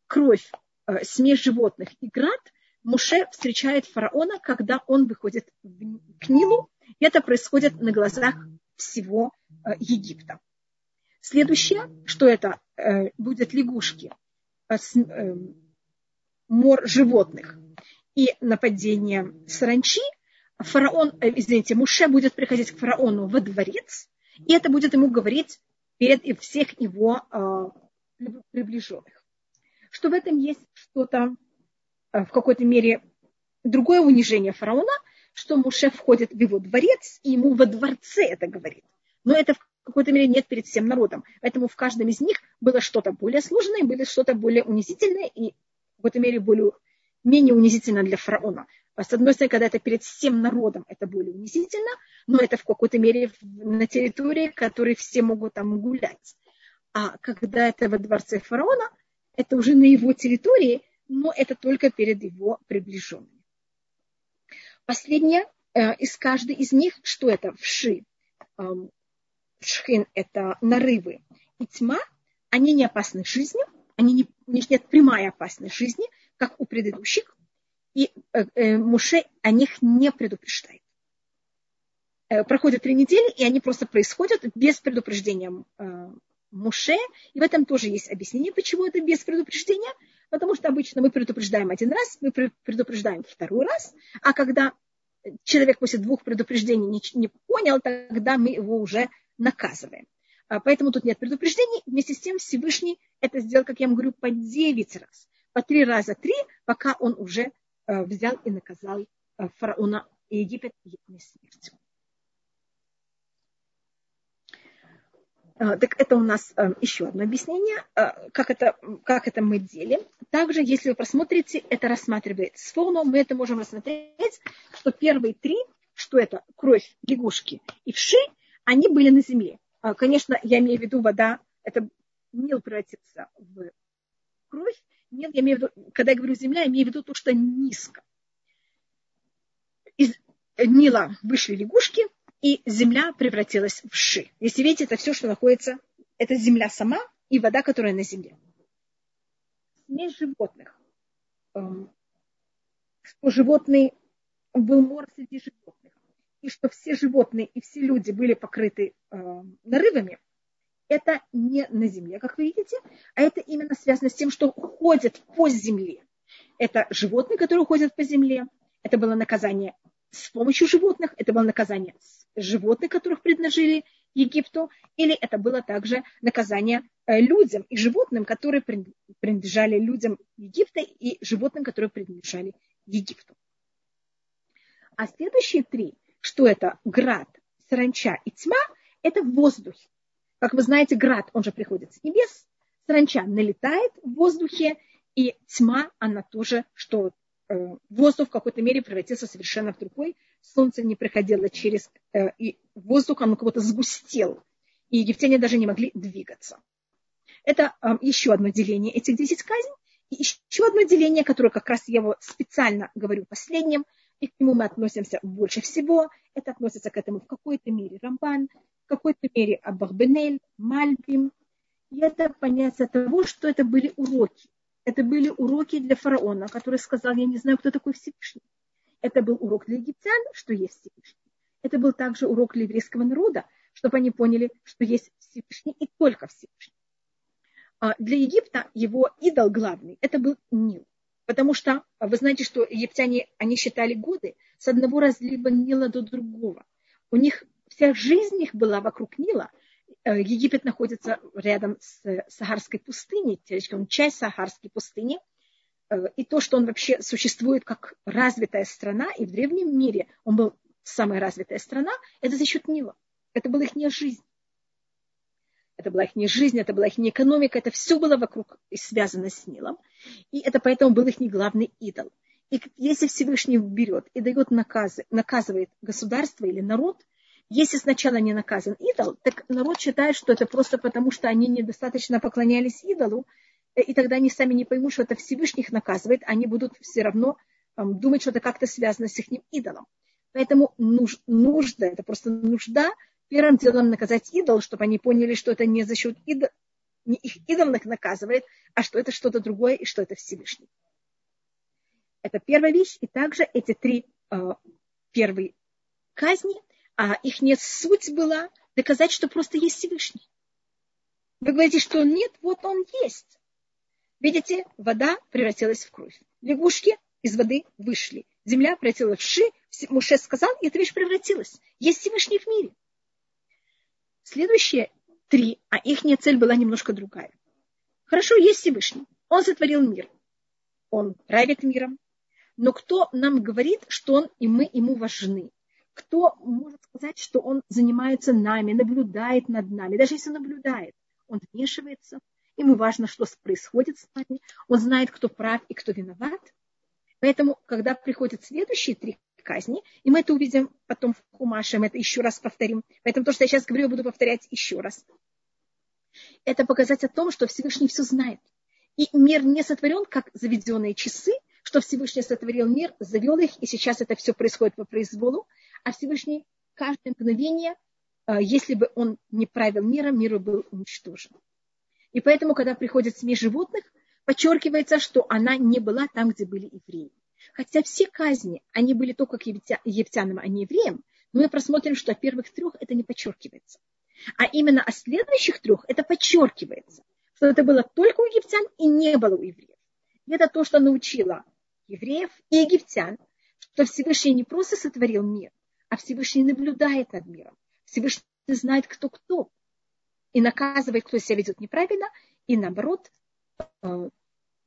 кровь, э, смесь животных и град, Муше встречает фараона, когда он выходит к Нилу. И это происходит на глазах всего э, Египта. Следующее, что это э, будет лягушки, э, э, мор животных и нападение саранчи, фараон, э, извините, Муше будет приходить к фараону во дворец, и это будет ему говорить перед всех его э, приближенных. Что в этом есть что-то э, в какой-то мере другое унижение фараона, что Муше входит в его дворец, и ему во дворце это говорит. Но это в какой-то мере нет перед всем народом. Поэтому в каждом из них было что-то более сложное, было что-то более унизительное и в какой-то мере более, менее унизительно для фараона. С одной стороны, когда это перед всем народом, это более унизительно, но это в какой-то мере на территории, которой все могут там гулять. А когда это во дворце фараона, это уже на его территории, но это только перед его приближенными. Последнее э, из каждой из них, что это вши, эм, шхин – это нарывы, и тьма, они не опасны жизнью, они не, у них нет прямой опасной жизни, как у предыдущих, и э, э, Муше о них не предупреждает. Э, проходят три недели, и они просто происходят без предупреждения э, Муше, и в этом тоже есть объяснение, почему это без предупреждения, потому что обычно мы предупреждаем один раз, мы предупреждаем второй раз, а когда человек после двух предупреждений не, не понял, тогда мы его уже наказываем. А, поэтому тут нет предупреждений. Вместе с тем Всевышний это сделал, как я вам говорю, по 9 раз. По три раза три, пока он уже взял и наказал э, фараона Египет единой смертью. А, так это у нас э, еще одно объяснение, как это, как это мы делим. Также, если вы просмотрите, это рассматривает сфону, мы это можем рассмотреть, что первые три, что это кровь лягушки и вши, они были на земле. Конечно, я имею в виду вода, это Нил превратится в кровь. Нил, я имею в виду, когда я говорю земля, я имею в виду то, что низко. Из Нила вышли лягушки, и земля превратилась в ши. Если видите, это все, что находится, это земля сама и вода, которая на земле. Смесь животных. Эм, что животный был мор среди животных и что все животные и все люди были покрыты э, нарывами, это не на земле, как вы видите, а это именно связано с тем, что ходят по земле. Это животные, которые ходят по земле. Это было наказание с помощью животных, это было наказание животных, которых предложили Египту, или это было также наказание э, людям и животным, которые принадлежали людям Египта и животным, которые принадлежали Египту. А следующие три что это град, саранча и тьма, это в воздухе. Как вы знаете, град, он же приходит с небес, саранча налетает в воздухе, и тьма, она тоже, что э, воздух в какой-то мере превратился совершенно в другой. Солнце не приходило через, э, и воздух, оно как будто сгустел, и египтяне даже не могли двигаться. Это э, еще одно деление этих десять казней. И еще одно деление, которое как раз я его специально говорю последним – и к нему мы относимся больше всего. Это относится к этому в какой-то мере Рамбан, какой-то мере Абахбенель, Мальбим. И это понятие того, что это были уроки. Это были уроки для фараона, который сказал, я не знаю, кто такой Всевышний. Это был урок для египтян, что есть Всевышний. Это был также урок для еврейского народа, чтобы они поняли, что есть Всевышний и только Всевышний. А для Египта его идол главный – это был Нил. Потому что вы знаете, что египтяне, они считали годы с одного разлива Нила до другого. У них вся жизнь их была вокруг Нила. Э, Египет находится рядом с Сахарской пустыней, он часть Сахарской пустыни. Э, и то, что он вообще существует как развитая страна, и в древнем мире он был самая развитая страна, это за счет Нила. Это была их жизнь. это была их жизнь, это была их экономика, это все было вокруг и связано с Нилом. И это поэтому был их главный идол. И если Всевышний берет и дает наказы, наказывает государство или народ, если сначала не наказан идол, так народ считает, что это просто потому, что они недостаточно поклонялись идолу, э, и тогда они сами не поймут, что это Всевышний их наказывает, они будут все равно эм, думать, что это как-то связано с их идолом. Поэтому нуж, нужда, это просто нужда первым делом наказать идол, чтобы они поняли, что это не за счет идола, не их идол их наказывает, а что это что-то другое и что это Всевышний. Это первая вещь. И также эти три э, первые казни, а их нет суть была доказать, что просто есть Всевышний. Вы говорите, что нет, вот он есть. Видите, вода превратилась в кровь. Лягушки из воды вышли. Земля превратилась в ши. Муше сказал, и эта вещь превратилась. Есть Всевышний в мире. Следующие три, а их цель была немножко другая. Хорошо, есть Всевышний. Он сотворил мир. Он правит миром. Но кто нам говорит, что он и мы ему важны? Кто может сказать, что он занимается нами, наблюдает над нами? Даже если наблюдает, он вмешивается. Ему важно, что происходит с нами. Он знает, кто прав и кто виноват. Поэтому, когда приходят следующие три казни, и мы это увидим потом в Хумаше, мы это еще раз повторим. Поэтому то, что я сейчас говорю, я буду повторять еще раз. Это показать о том, что Всевышний все знает. И мир не сотворен, как заведенные часы, что Всевышний сотворил мир, завел их, и сейчас это все происходит по произволу, а Всевышний каждое мгновение, а, если бы он не правил миром, мир был уничтожен. И поэтому, когда приходит смесь животных, подчеркивается, что она не была там, где были евреи. Хотя все казни, они были только к египтянам, а не евреям, но мы просмотрим, что о первых трех это не подчеркивается. А именно о следующих трех это подчеркивается, что это было только у египтян и не было у евреев. И это то, что научило евреев и египтян, что Всевышний не просто сотворил мир, а Всевышний наблюдает над миром. Всевышний знает, кто кто. И наказывает, кто себя ведет неправильно, и наоборот, э,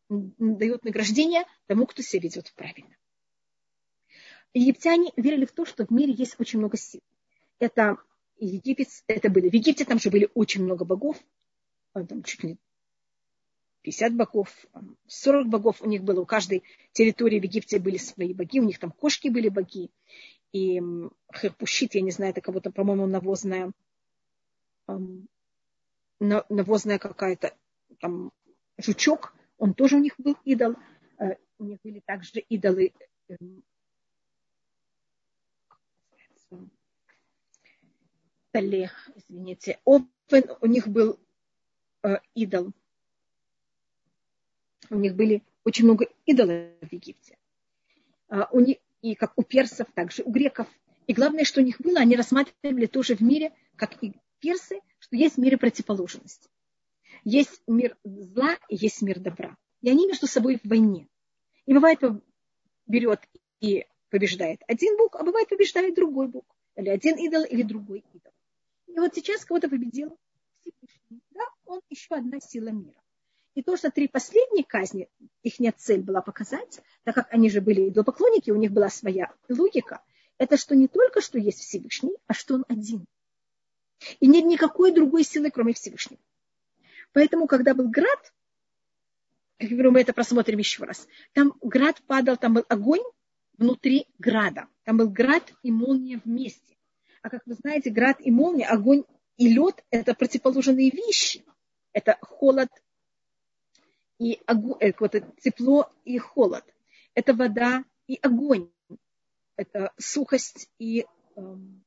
дает награждение тому, кто себя ведет правильно. Египтяне верили в то, что в мире есть очень много сил. Это Египет, это были, в Египте там же были очень много богов, а, там чуть ли 50 богов, 40 богов у них было, у каждой территории в Египте были свои боги, у них там кошки были боги, и херпушит, я не знаю, это кого-то, по-моему, навозная, навозная какая-то, там, жучок, он тоже у них был идол. Э, у них были также идолы Талех, извините, Опен, у них был э, идол. У них были очень много идолов в Египте. А у них, и как у персов, также у греков. И главное, что у них было, они рассматривали тоже в мире, как и персы, что есть в мире противоположность. Есть мир зла и есть мир добра. И они между собой в войне. И бывает берет и побеждает один бог, а бывает побеждает другой бог. Или один идол, или другой идол. И вот сейчас кого-то победил Всевышний. Да, он еще одна сила мира. И то, что три последние казни, их цель была показать, так как они же были идолопоклонники, у них была своя логика, это что не только что есть Всевышний, а что он один. И нет никакой другой силы, кроме Всевышнего. Поэтому, когда был град, я говорю, мы это просмотрим еще раз. Там град падал, там был огонь внутри града. Там был град и молния вместе. А как вы знаете, град и молния, огонь и лед – это противоположные вещи. Это холод и э, это тепло и холод. Это вода и огонь. Это сухость и эм,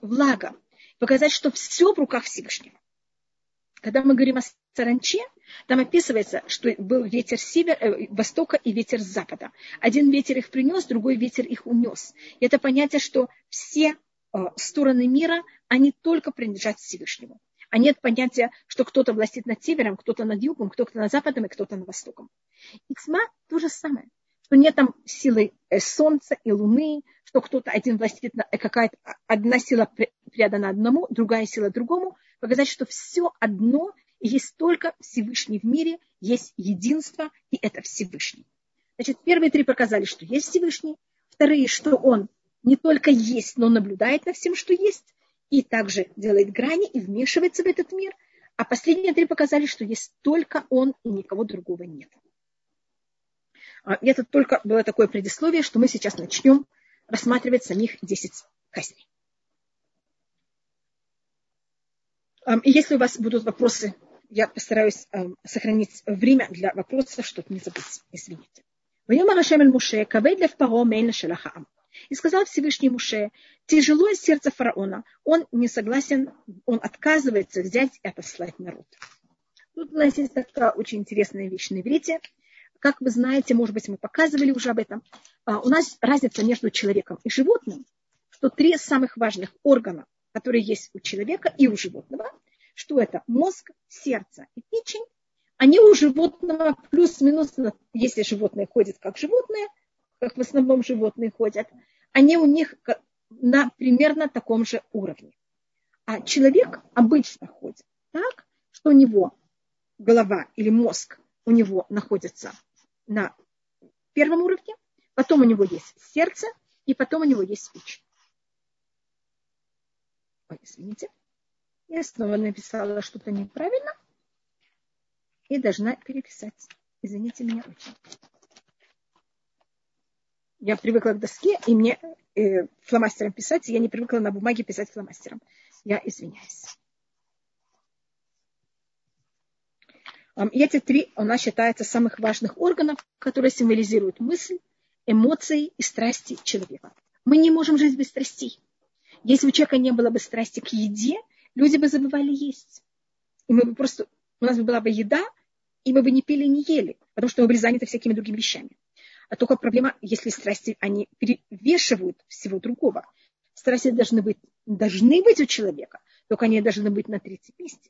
влага. Показать, что все в руках Всевышнего. Когда мы говорим о саранче, там описывается, что был ветер с севера, э, востока и ветер с запада. Один ветер их принес, другой ветер их унес. И это понятие, что все э, стороны мира, они только принадлежат Всевышнему. А нет понятия, что кто-то властит над севером, кто-то над югом, кто-то над западом и кто-то над востоком. И тьма то же самое, что нет там силы э, солнца и луны, что кто-то один властит, э, какая-то одна сила предана одному, другая сила другому, показать, что все одно, и есть только Всевышний в мире, есть единство, и это Всевышний. Значит, первые три показали, что есть Всевышний, вторые, что он не только есть, но наблюдает на всем, что есть, и также делает грани и вмешивается в этот мир. А последние три показали, что есть только он и никого другого нет. А, это только было такое предисловие, что мы сейчас начнем рассматривать самих 10 казней. И если у вас будут вопросы, я постараюсь сохранить время для вопросов, чтобы не забыть. Извините. И сказал Всевышний Муше, тяжело сердце фараона, он не согласен, он отказывается взять и отослать народ. Тут у нас есть такая очень интересная вещь на иврите. Как вы знаете, может быть, мы показывали уже об этом, а, у нас разница между человеком и животным, что три самых важных органа, которые есть у человека и у животного, что это мозг, сердце и печень, они у животного плюс-минус, если животное ходит как животное, как в основном животные ходят, они у них на примерно таком же уровне. А человек обычно ходит так, что у него голова или мозг у него находится на первом уровне, потом у него есть сердце, и потом у него есть печень. Ой, извините. Я снова написала что-то неправильно и должна переписать. Извините меня очень. Я привыкла к доске, и мне э, фломастером писать, и я не привыкла на бумаге писать фломастером. Я извиняюсь. И эти три у нас считаются самых важных органов, которые символизируют мысль, эмоции и страсти человека. Мы не можем жить без страстей. Если у человека не было бы страсти к еде, люди бы забывали есть. И мы бы просто, у нас бы была бы еда, и мы бы не пили, не ели, потому что мы были заняты всякими другими вещами. А только проблема, если страсти, они перевешивают всего другого. Страсти должны быть, должны быть у человека, только они должны быть на третьем месте.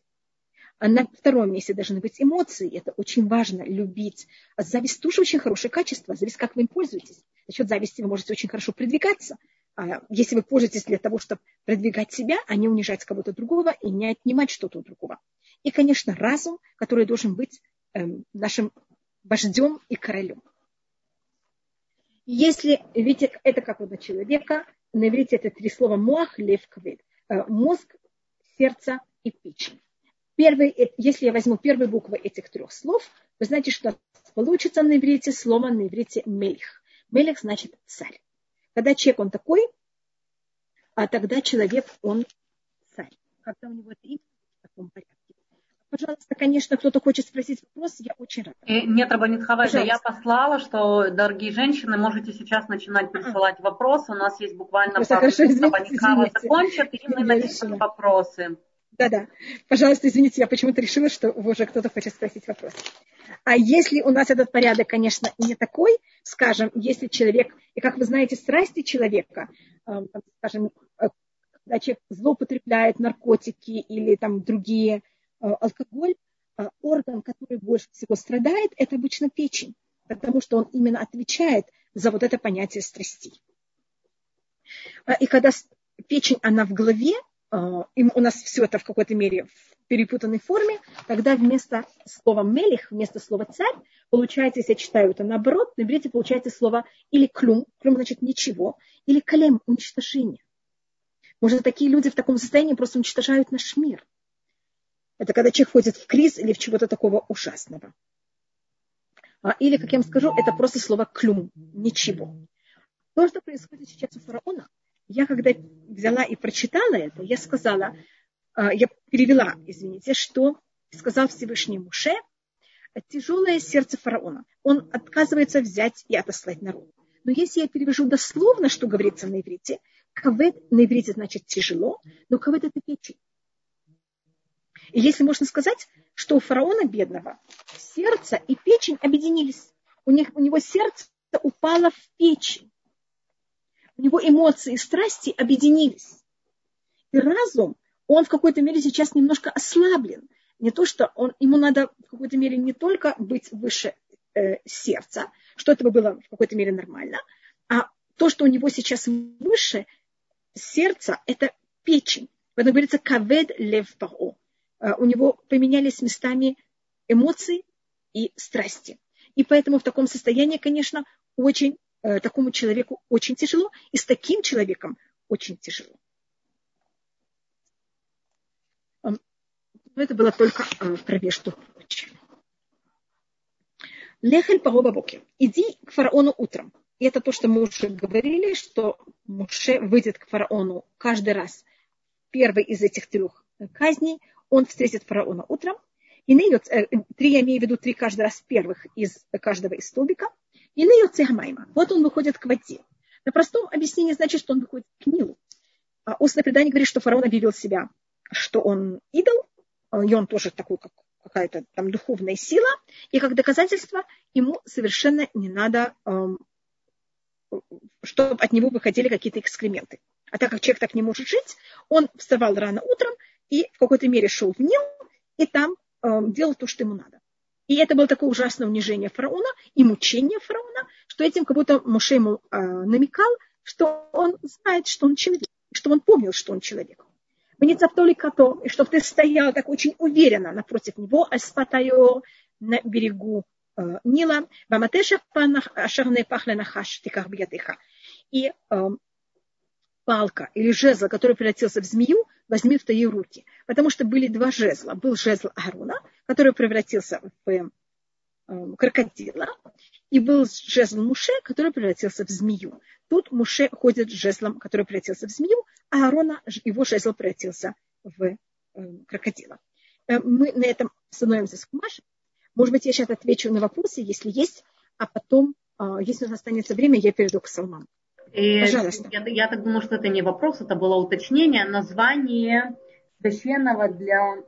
А на втором месте должны быть эмоции. Это очень важно, любить. А зависть тоже очень хорошее качество. Зависть, как вы им пользуетесь. За счет зависти вы можете очень хорошо продвигаться. А если вы пользуетесь для того, чтобы продвигать себя, а не унижать кого-то другого и не отнимать что-то у другого. И, конечно, разум, который должен быть эм, нашим вождем и королем. Если, видите, это как у человека, на иврите это три слова муах, лев, квед. Э, мозг, сердце и печень первый, э, если я возьму первые буквы этих трех слов, вы знаете, что получится на иврите слово на иврите мелих. Мелих значит царь. Когда человек он такой, а тогда человек он царь. Когда у него это имя в таком порядке. Пожалуйста, конечно, кто-то хочет спросить вопрос, я очень рада. Э, нет, Рабанит Хавайда, я послала, что, дорогие женщины, можете сейчас начинать присылать а. вопросы. У нас есть буквально пару минут, Рабанит Хава закончит, и мы начнем вопросы. Да-да. Пожалуйста, извините, я почему-то решила, что уже кто-то хочет спросить вопрос. А если у нас этот порядок, конечно, не такой, скажем, если человек, и как вы знаете, страсти человека, э, скажем, э, когда человек злоупотребляет наркотики или там другие, алкоголь, орган, который больше всего страдает, это обычно печень, потому что он именно отвечает за вот это понятие страстей. И когда печень, она в голове, и у нас все это в какой-то мере в перепутанной форме, тогда вместо слова мелих, вместо слова царь, получается, если я читаю это наоборот, на иврите получается слово или клюм, клюм значит ничего, или калем, уничтожение. Может, такие люди в таком состоянии просто уничтожают наш мир. Это когда человек входит в криз или в чего-то такого ужасного. А, или, как я вам скажу, это просто слово клюм, ничего. То, что происходит сейчас у фараона, я когда взяла и прочитала это, я сказала, а, я перевела, извините, что сказал Всевышний Муше, тяжелое сердце фараона. Он отказывается взять и отослать народ. Но если я перевяжу дословно, что говорится на иврите, кавет на иврите значит тяжело, но кавет это печень. И если можно сказать, что у фараона бедного сердце и печень объединились. У, них, у него сердце упало в печень у него эмоции и страсти объединились. И разум, он в какой-то мере сейчас немножко ослаблен. Не то, что он, ему надо в какой-то мере не только быть выше э, сердца, что это бы было в какой-то мере нормально, а то, что у него сейчас выше сердца, это печень. Поэтому говорится кавед лев паро. Э, у него поменялись местами эмоции и страсти. И поэтому в таком состоянии, конечно, очень Э, такому человеку очень тяжело, и с таким человеком очень тяжело. Но это было только э, про между прочим. Лехель пароба боки. Иди к фараону утром. И это то, что мы уже говорили, что Муше выйдет к фараону каждый раз. Первый из этих трех казней он встретит фараона утром. И нейот, э, три, я имею в виду три каждый раз первых из каждого из столбика. И нейот цехмайма. Вот он выходит к воде. На простом объяснении значит, что он выходит к Нилу. А устное предание говорит, что фараон объявил себя, что он идол, и он тоже такой, как какая-то там духовная сила, и как доказательство ему совершенно не надо, эм, чтобы от него выходили какие-то экскременты. А так как человек так не может жить, он вставал рано утром и в какой-то мере шел в Нил, и там эм, делал то, что ему надо. И это было такое ужасное унижение фараона и мучение фараона, что этим как будто Муше ему э, намекал, что он знает, что он человек, что он помнил, что он человек. Венецаптоли като, и чтобы ты стоял так очень уверенно напротив него, аспатайо на берегу э, Нила, ваматеша ашарне пахле нахаш тиках бьятыха. И э, палка или жезл, который превратился в змею, возьми в твои руки. Потому что были два жезла. Был жезл Ааруна, который превратился в э, крокодила, и был жезл Муше, который превратился в змею. Тут Муше ходит с жезлом, который превратился в змею, а Аарона, его жезл превратился в э, крокодила. Э, мы на этом становимся с Кумашем. Может быть, я сейчас отвечу на вопросы, если есть, а потом, а, если у нас останется время, я перейду к Салману. Пожалуйста. Я, я так думаю, что это не вопрос, это было уточнение. Название священного для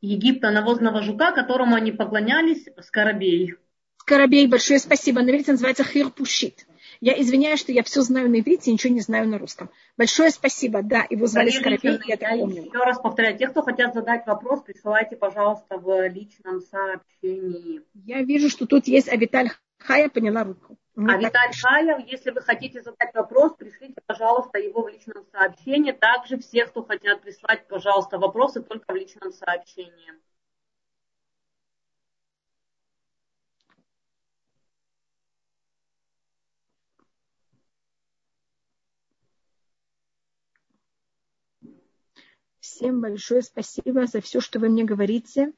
Египта навозного жука, которому они поклонялись, скоробей. Скоробей, большое спасибо. На иврите называется хирпушит. Я извиняюсь, что я все знаю на иврите, ничего не знаю на русском. Большое спасибо. Да, его звали Скоробей, я, я помню. Еще раз повторяю, те, кто хотят задать вопрос, присылайте, пожалуйста, в личном сообщении. Я вижу, что тут есть Авиталь Хая, поняла руку. Мне а Виталь Хая, если вы хотите задать вопрос, пришлите, пожалуйста, его в личном сообщении. Также все, кто хотят прислать, пожалуйста, вопросы только в личном сообщении. Всем большое спасибо за все, что вы мне говорите.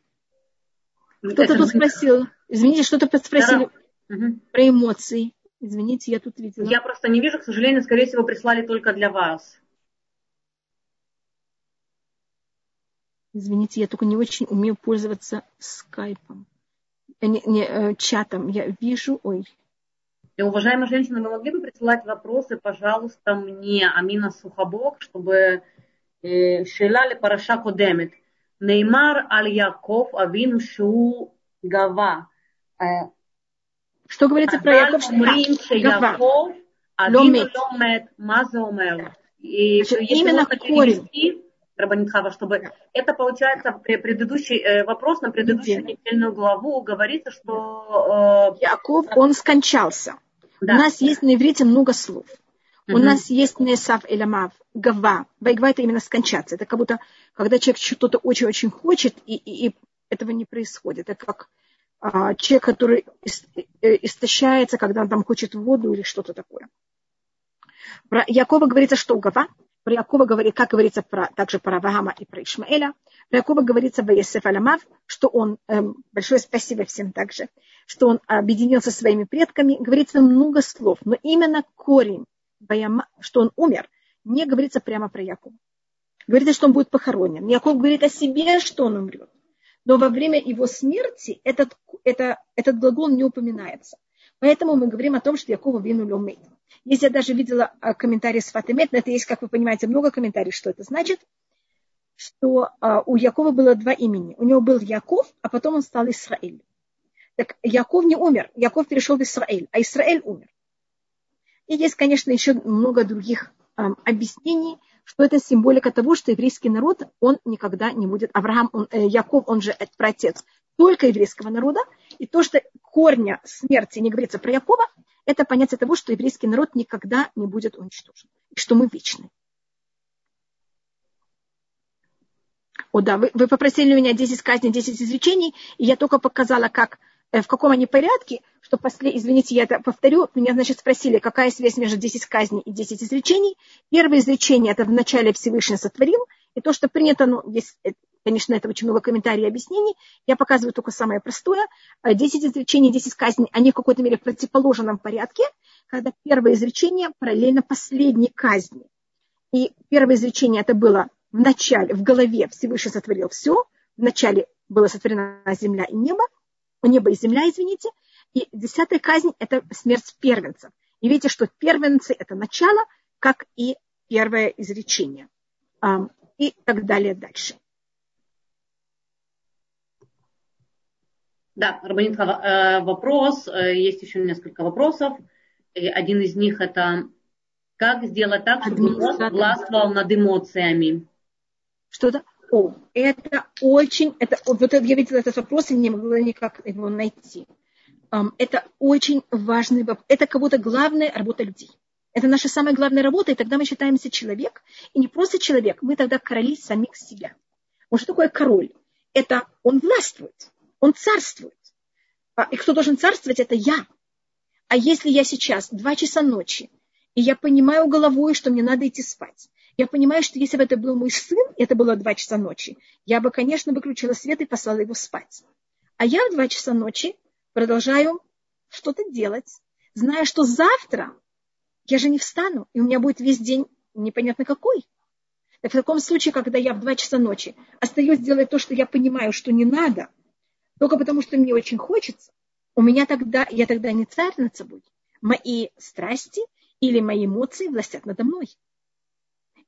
Кто-то тут спросил, извините, что-то спросили да. Угу. Про эмоции. Извините, я тут видела. Я просто не вижу, к сожалению, скорее всего, прислали только для вас. Извините, я только не очень умею пользоваться скайпом. Э, не, не, э, чатом. Я вижу, ой. Э, И, уважаемая женщина, вы могли бы присылать вопросы, пожалуйста, мне, Амина Сухобок, чтобы Шелали Параша Кодемет. Неймар Аль Яков Авину Шу Гава. Что говорится про Яков? И Значит, именно корень. Рабанитхава, чтобы да. это получается предыдущий э, вопрос на предыдущую Неделя. недельную главу говорится, что э, Яков он скончался. Да. У нас есть на иврите много слов. Угу. У нас есть несав элямав, гава. байгва это именно скончаться. Это как будто, когда человек что-то очень-очень хочет, и, и, и этого не происходит. Это как а, человек, который истощается, когда он там хочет воду или что-то такое. Про Якова говорится, что Гава. Про Якова говорит, как говорится про, также про Авраама и про Ишмаэля. Про Якова говорится Ваесеф Аламав, что он, эм, большое спасибо всем также, что он объединился со своими предками. Говорится много слов, но именно корень что он умер, не говорится прямо про Якова. Говорится, что он будет похоронен. Яков говорит о себе, что он умрет. Но во время его смерти этот, это, этот глагол не упоминается. Поэтому мы говорим о том, что Якова вину ломейт. Если я даже видела а, комментарий с Фатемет, на это есть, как вы понимаете, много комментариев, что это значит, что а, у Якова было два имени. У него был Яков, а потом он стал Исраиль. Так Яков не умер, Яков перешел в Израиль, а Израиль умер. И есть, конечно, еще много других объяснений, что это символика того, что еврейский народ, он никогда не будет, Авраам, он, э, Яков, он же отец только еврейского народа, и то, что корня смерти не говорится про Якова, это понятие того, что еврейский народ никогда не будет уничтожен, и что мы вечны. О, да, вы, вы попросили у меня 10 казней, 10 изречений, и я только показала, как в каком они порядке, что после, извините, я это повторю, меня, значит, спросили, какая связь между 10 казней и 10 изречений. Первое изречение – это в начале Всевышний сотворил, И то, что принято, ну, есть, э, конечно, это очень много комментариев и объяснений. Я показываю только самое простое. 10 изречений, 10 казней, они в какой-то мере в противоположном порядке, когда первое изречение параллельно последней казни. И первое изречение это было в начале, в голове Всевышний сотворил все. В начале была сотворена земля и небо, небо и земля, извините. И десятая казнь – это смерть первенцев. И видите, что первенцы – это начало, как и первое изречение. И так далее дальше. Да, Рабанит э, вопрос, э, есть еще несколько вопросов. И один из них это как сделать так, чтобы мозг властвовал над эмоциями? Что-то? О, это очень, это, вот я видела этот вопрос и не могла никак его найти. Это очень важный вопрос. Это будто главная работа людей. Это наша самая главная работа, и тогда мы считаемся человек. И не просто человек, мы тогда короли самих себя. Вот что такое король? Это он властвует, он царствует. А, и кто должен царствовать, это я. А если я сейчас два часа ночи и я понимаю головой, что мне надо идти спать. Я понимаю, что если бы это был мой сын, это было два часа ночи, я бы, конечно, выключила свет и послала его спать. А я в два часа ночи продолжаю что-то делать, зная, что завтра я же не встану, и у меня будет весь день непонятно какой. Так в таком случае, когда я в два часа ночи остаюсь делать то, что я понимаю, что не надо, только потому, что мне очень хочется, у меня тогда, я тогда не царь над собой. Мои страсти или мои эмоции властят надо мной.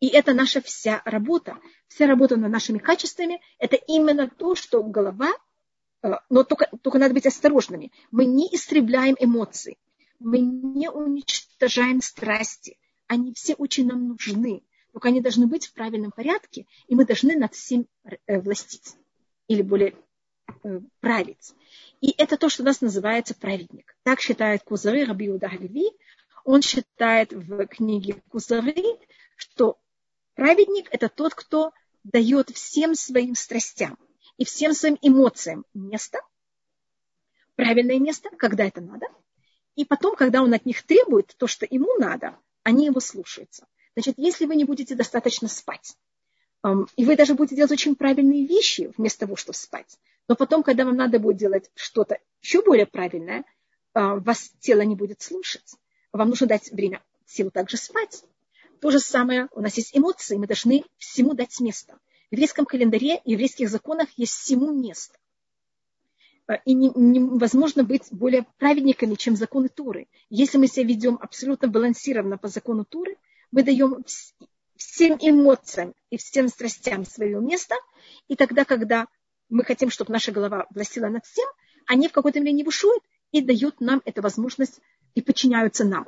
И это наша вся работа. Вся работа над нашими качествами – это именно то, что голова, э, но только, только надо быть осторожными. Мы не истребляем эмоции, мы не уничтожаем страсти. Они все очень нам нужны, только они должны быть в правильном порядке, и мы должны над всем э, властить или более э, править. И это то, что у нас называется праведник. Так считает Кузары Раби Иуда он считает в книге Кузары, что праведник – это тот, кто дает всем своим страстям и всем своим эмоциям место, правильное место, когда это надо, и потом, когда он от них требует то, что ему надо, они его слушаются. Значит, если вы не будете достаточно спать, и вы даже будете делать очень правильные вещи вместо того, чтобы спать, но потом, когда вам надо будет делать что-то еще более правильное, вас тело не будет слушать вам нужно дать время силу также спать. То же самое, у нас есть эмоции, мы должны всему дать место. В еврейском календаре, в еврейских законах есть всему место. Э, и невозможно быть более праведниками, чем законы Туры. Если мы себя ведем абсолютно балансированно по закону Туры, мы даем всем эмоциям и всем страстям свое место, и тогда, когда мы хотим, чтобы наша голова властила над всем, они в какой-то мере не бушуют и дают нам эту возможность и подчиняются нам.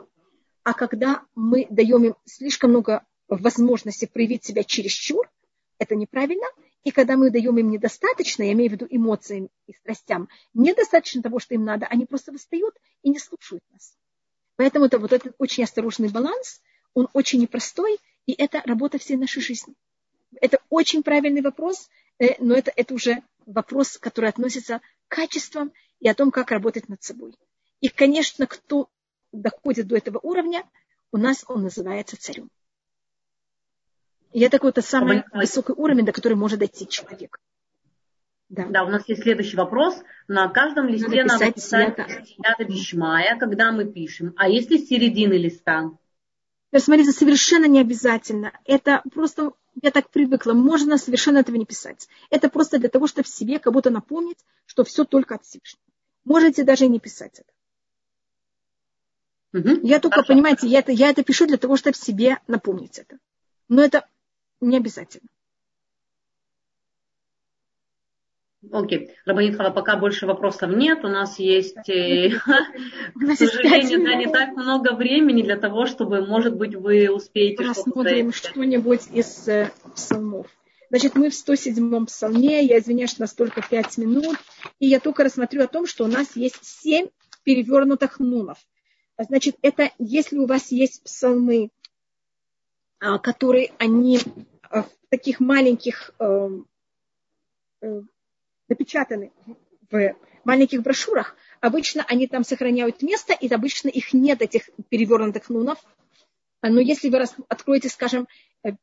А когда мы даем им слишком много возможностей проявить себя чересчур, это неправильно. И когда мы даем им недостаточно, я имею в виду эмоциям и страстям, недостаточно того, что им надо, они просто восстают и не слушают нас. Поэтому это вот этот очень осторожный баланс, он очень непростой, и это работа всей нашей жизни. Это очень правильный вопрос, э, но это, это уже вопрос, который относится к качествам и о том, как работать над собой. И, конечно, кто доходит до этого уровня, у нас он называется царем. И это какой-то самый высокий уровень, до которого может дойти человек. Да. да, у нас есть следующий вопрос. На каждом листе надо писать, надо писать Сията Бишмая, когда мы пишем. А если середины листа? Смотрите, совершенно не обязательно. Это просто, я так привыкла, можно совершенно этого не писать. Это просто для того, чтобы себе как будто напомнить, что все только от Всевышнего. Можете даже и не писать это. Угу. Я только, Хорошо. понимаете, я это, я это пишу для того, чтобы себе напомнить это. Но это не обязательно. Окей. Okay. Рабанитхава, пока больше вопросов нет. У нас есть, э, к сожалению, да, не так много времени для того, чтобы, может быть, вы успеете Рассмотрим что-нибудь из э, псалмов. Значит, мы в 107-м псалме, я извиняюсь, что нас только 5 минут, и я только рассмотрю о том, что у нас есть 7 перевернутых нунов. Значит, это если у вас есть псалмы, а, которые они а, в таких маленьких э, э, напечатаны в маленьких брошюрах, обычно они там сохраняют место, и обычно их нет, этих перевернутых нунов. Но если вы откроете, скажем,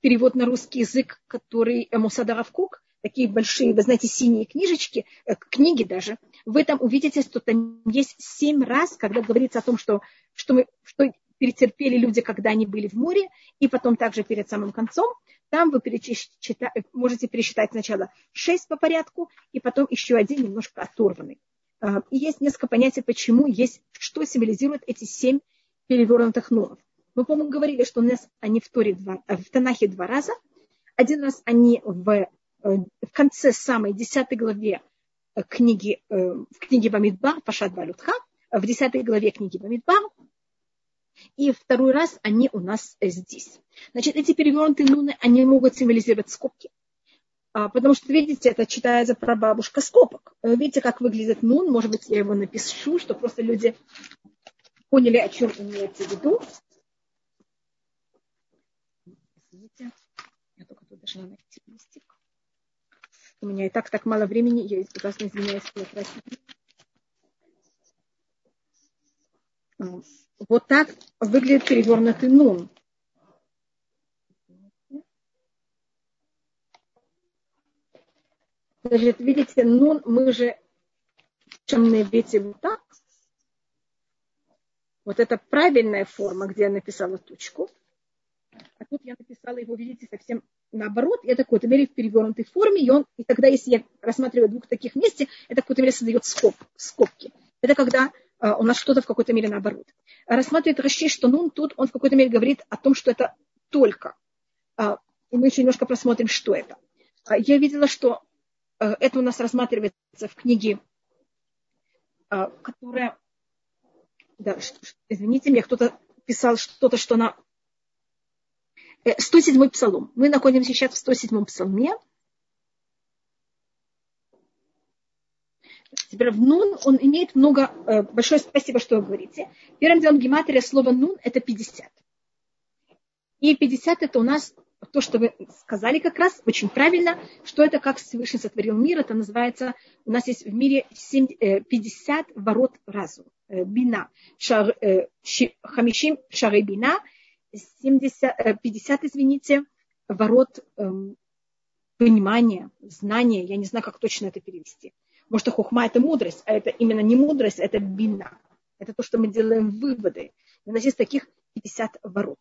перевод на русский язык, который Мусадаров Кук, такие большие, вы знаете, синие книжечки, книги даже, в этом увидите, что там есть семь раз, когда говорится о том, что, что, мы, что перетерпели люди, когда они были в море, и потом также перед самым концом, там вы можете пересчитать сначала шесть по порядку, и потом еще один немножко оторванный. А, и есть несколько понятий, почему есть, что символизирует эти семь перевернутых нунов. Мы, по-моему, говорили, что у нас они в, Торе два, э, в Танахе два раза. Один раз они в, э, в конце самой десятой главе э, книги, в книге Бамидбар, Пашат Балютха, в десятой главе книги Бамидбар, и второй раз они у нас здесь. Значит, эти перевернутые нуны, они могут символизировать скобки. А, потому что, видите, это читается про бабушка скобок. Э, видите, как выглядит нун. Может быть, я его напишу, чтобы просто люди поняли, о чем имеется в виду. Извините, я только тут должна найти листик. У меня и так так мало времени, я ужасно извиняюсь. Вот так выглядит перевернутый нун. Значит, видите, нун мы же чем на иврите вот так. Вот это правильная форма, где я написала тучку. А тут я написала его, видите, совсем наоборот. Это какой-то мере в перевернутой форме. И, он, и тогда, если я рассматриваю двух таких вместе, это в какой-то мере создает скоб, скобки. Это когда а, у нас что-то в какой-то мере наоборот. Рассматривает Раши, что нун тут он в какой-то мере говорит о том, что это только. А, и мы еще немножко просмотрим, что это. А, я видела, что это у нас рассматривается в книге, которая... Да, извините меня, кто-то писал что-то, что она... 107-й э, псалом. Мы находимся сейчас в 107-м псалме. Теперь в нун он имеет много... Э, большое спасибо, что вы говорите. Первым делом гематрия слова нун это 50. И 50 это у нас то, что вы сказали как раз, очень правильно, что это как Всевышний сотворил мир, это называется, у нас есть в мире 7, 50 э, ворот разума, бина, шар, хамишим шары бина, 70, 50, извините, ворот эм, понимания, знания, я не знаю, как точно это перевести. Может, что хухма – это мудрость, а это именно не мудрость, это бина. Это то, что мы делаем выводы. У нас есть таких 50 ворот.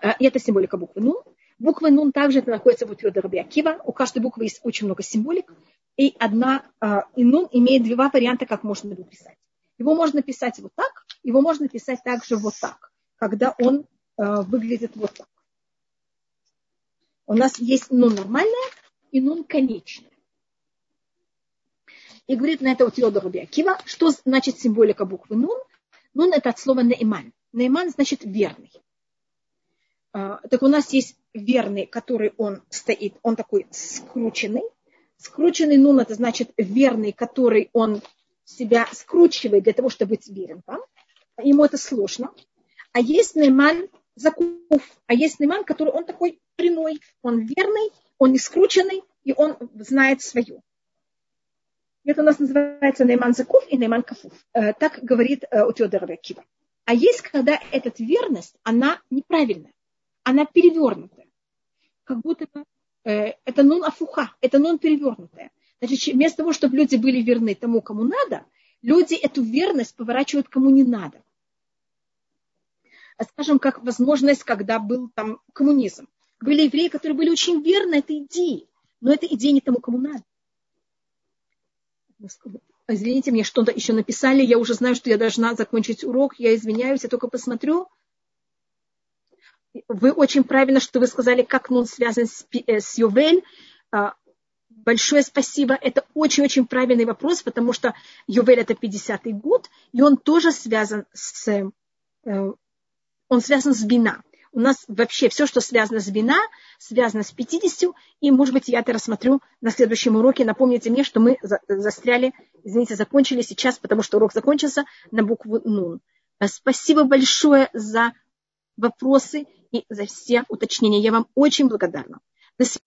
А, и это символика буквы Нун. Буква Нун также находится в утвёрде Раби Акива. У каждой буквы есть очень много символик. И одна, а, и Нун имеет два варианта, как можно его писать. Его можно писать вот так, его можно писать также вот так, когда он а, выглядит вот так. У нас есть нун нормальная и нун конечная. И говорит на это у Теодора Биакива, что значит символика буквы Нун. Нун это от слова Нейман. Нейман значит верный. А, так у нас есть верный, который он стоит, он такой скрученный. Скрученный нун это значит верный, который он себя скручивает для того, чтобы быть верен вам. Ему это сложно. А есть нейман закув, а есть нейман, который он такой прямой, он верный, он не скрученный, и он знает свое. Это у нас называется Нейман Закуф и Нейман Кафуф. Э, так говорит э, у Теодора Кива. А есть, когда эта верность, она неправильная, она перевернутая. Как будто э, это нон афуха, это нон перевернутая. Значит, вместо того, чтобы люди были верны тому, кому надо, люди эту верность поворачивают кому не надо. Скажем, как возможность, когда был там коммунизм. Были евреи, которые были очень верны этой идее, но эта идея не тому, кому надо. Извините, мне что-то еще написали. Я уже знаю, что я должна закончить урок. Я извиняюсь, я только посмотрю. Вы очень правильно, что вы сказали, как он связан с, э, с Ювель. А, большое спасибо. Это очень-очень правильный вопрос, потому что Ювель это 50-й год, и он тоже связан с, э, он связан с Бина у нас вообще все, что связано с вина, связано с 50, и, может быть, я это рассмотрю на следующем уроке. Напомните мне, что мы застряли, извините, закончили сейчас, потому что урок закончился на букву Нун. Спасибо большое за вопросы и за все уточнения. Я вам очень благодарна. До свидания.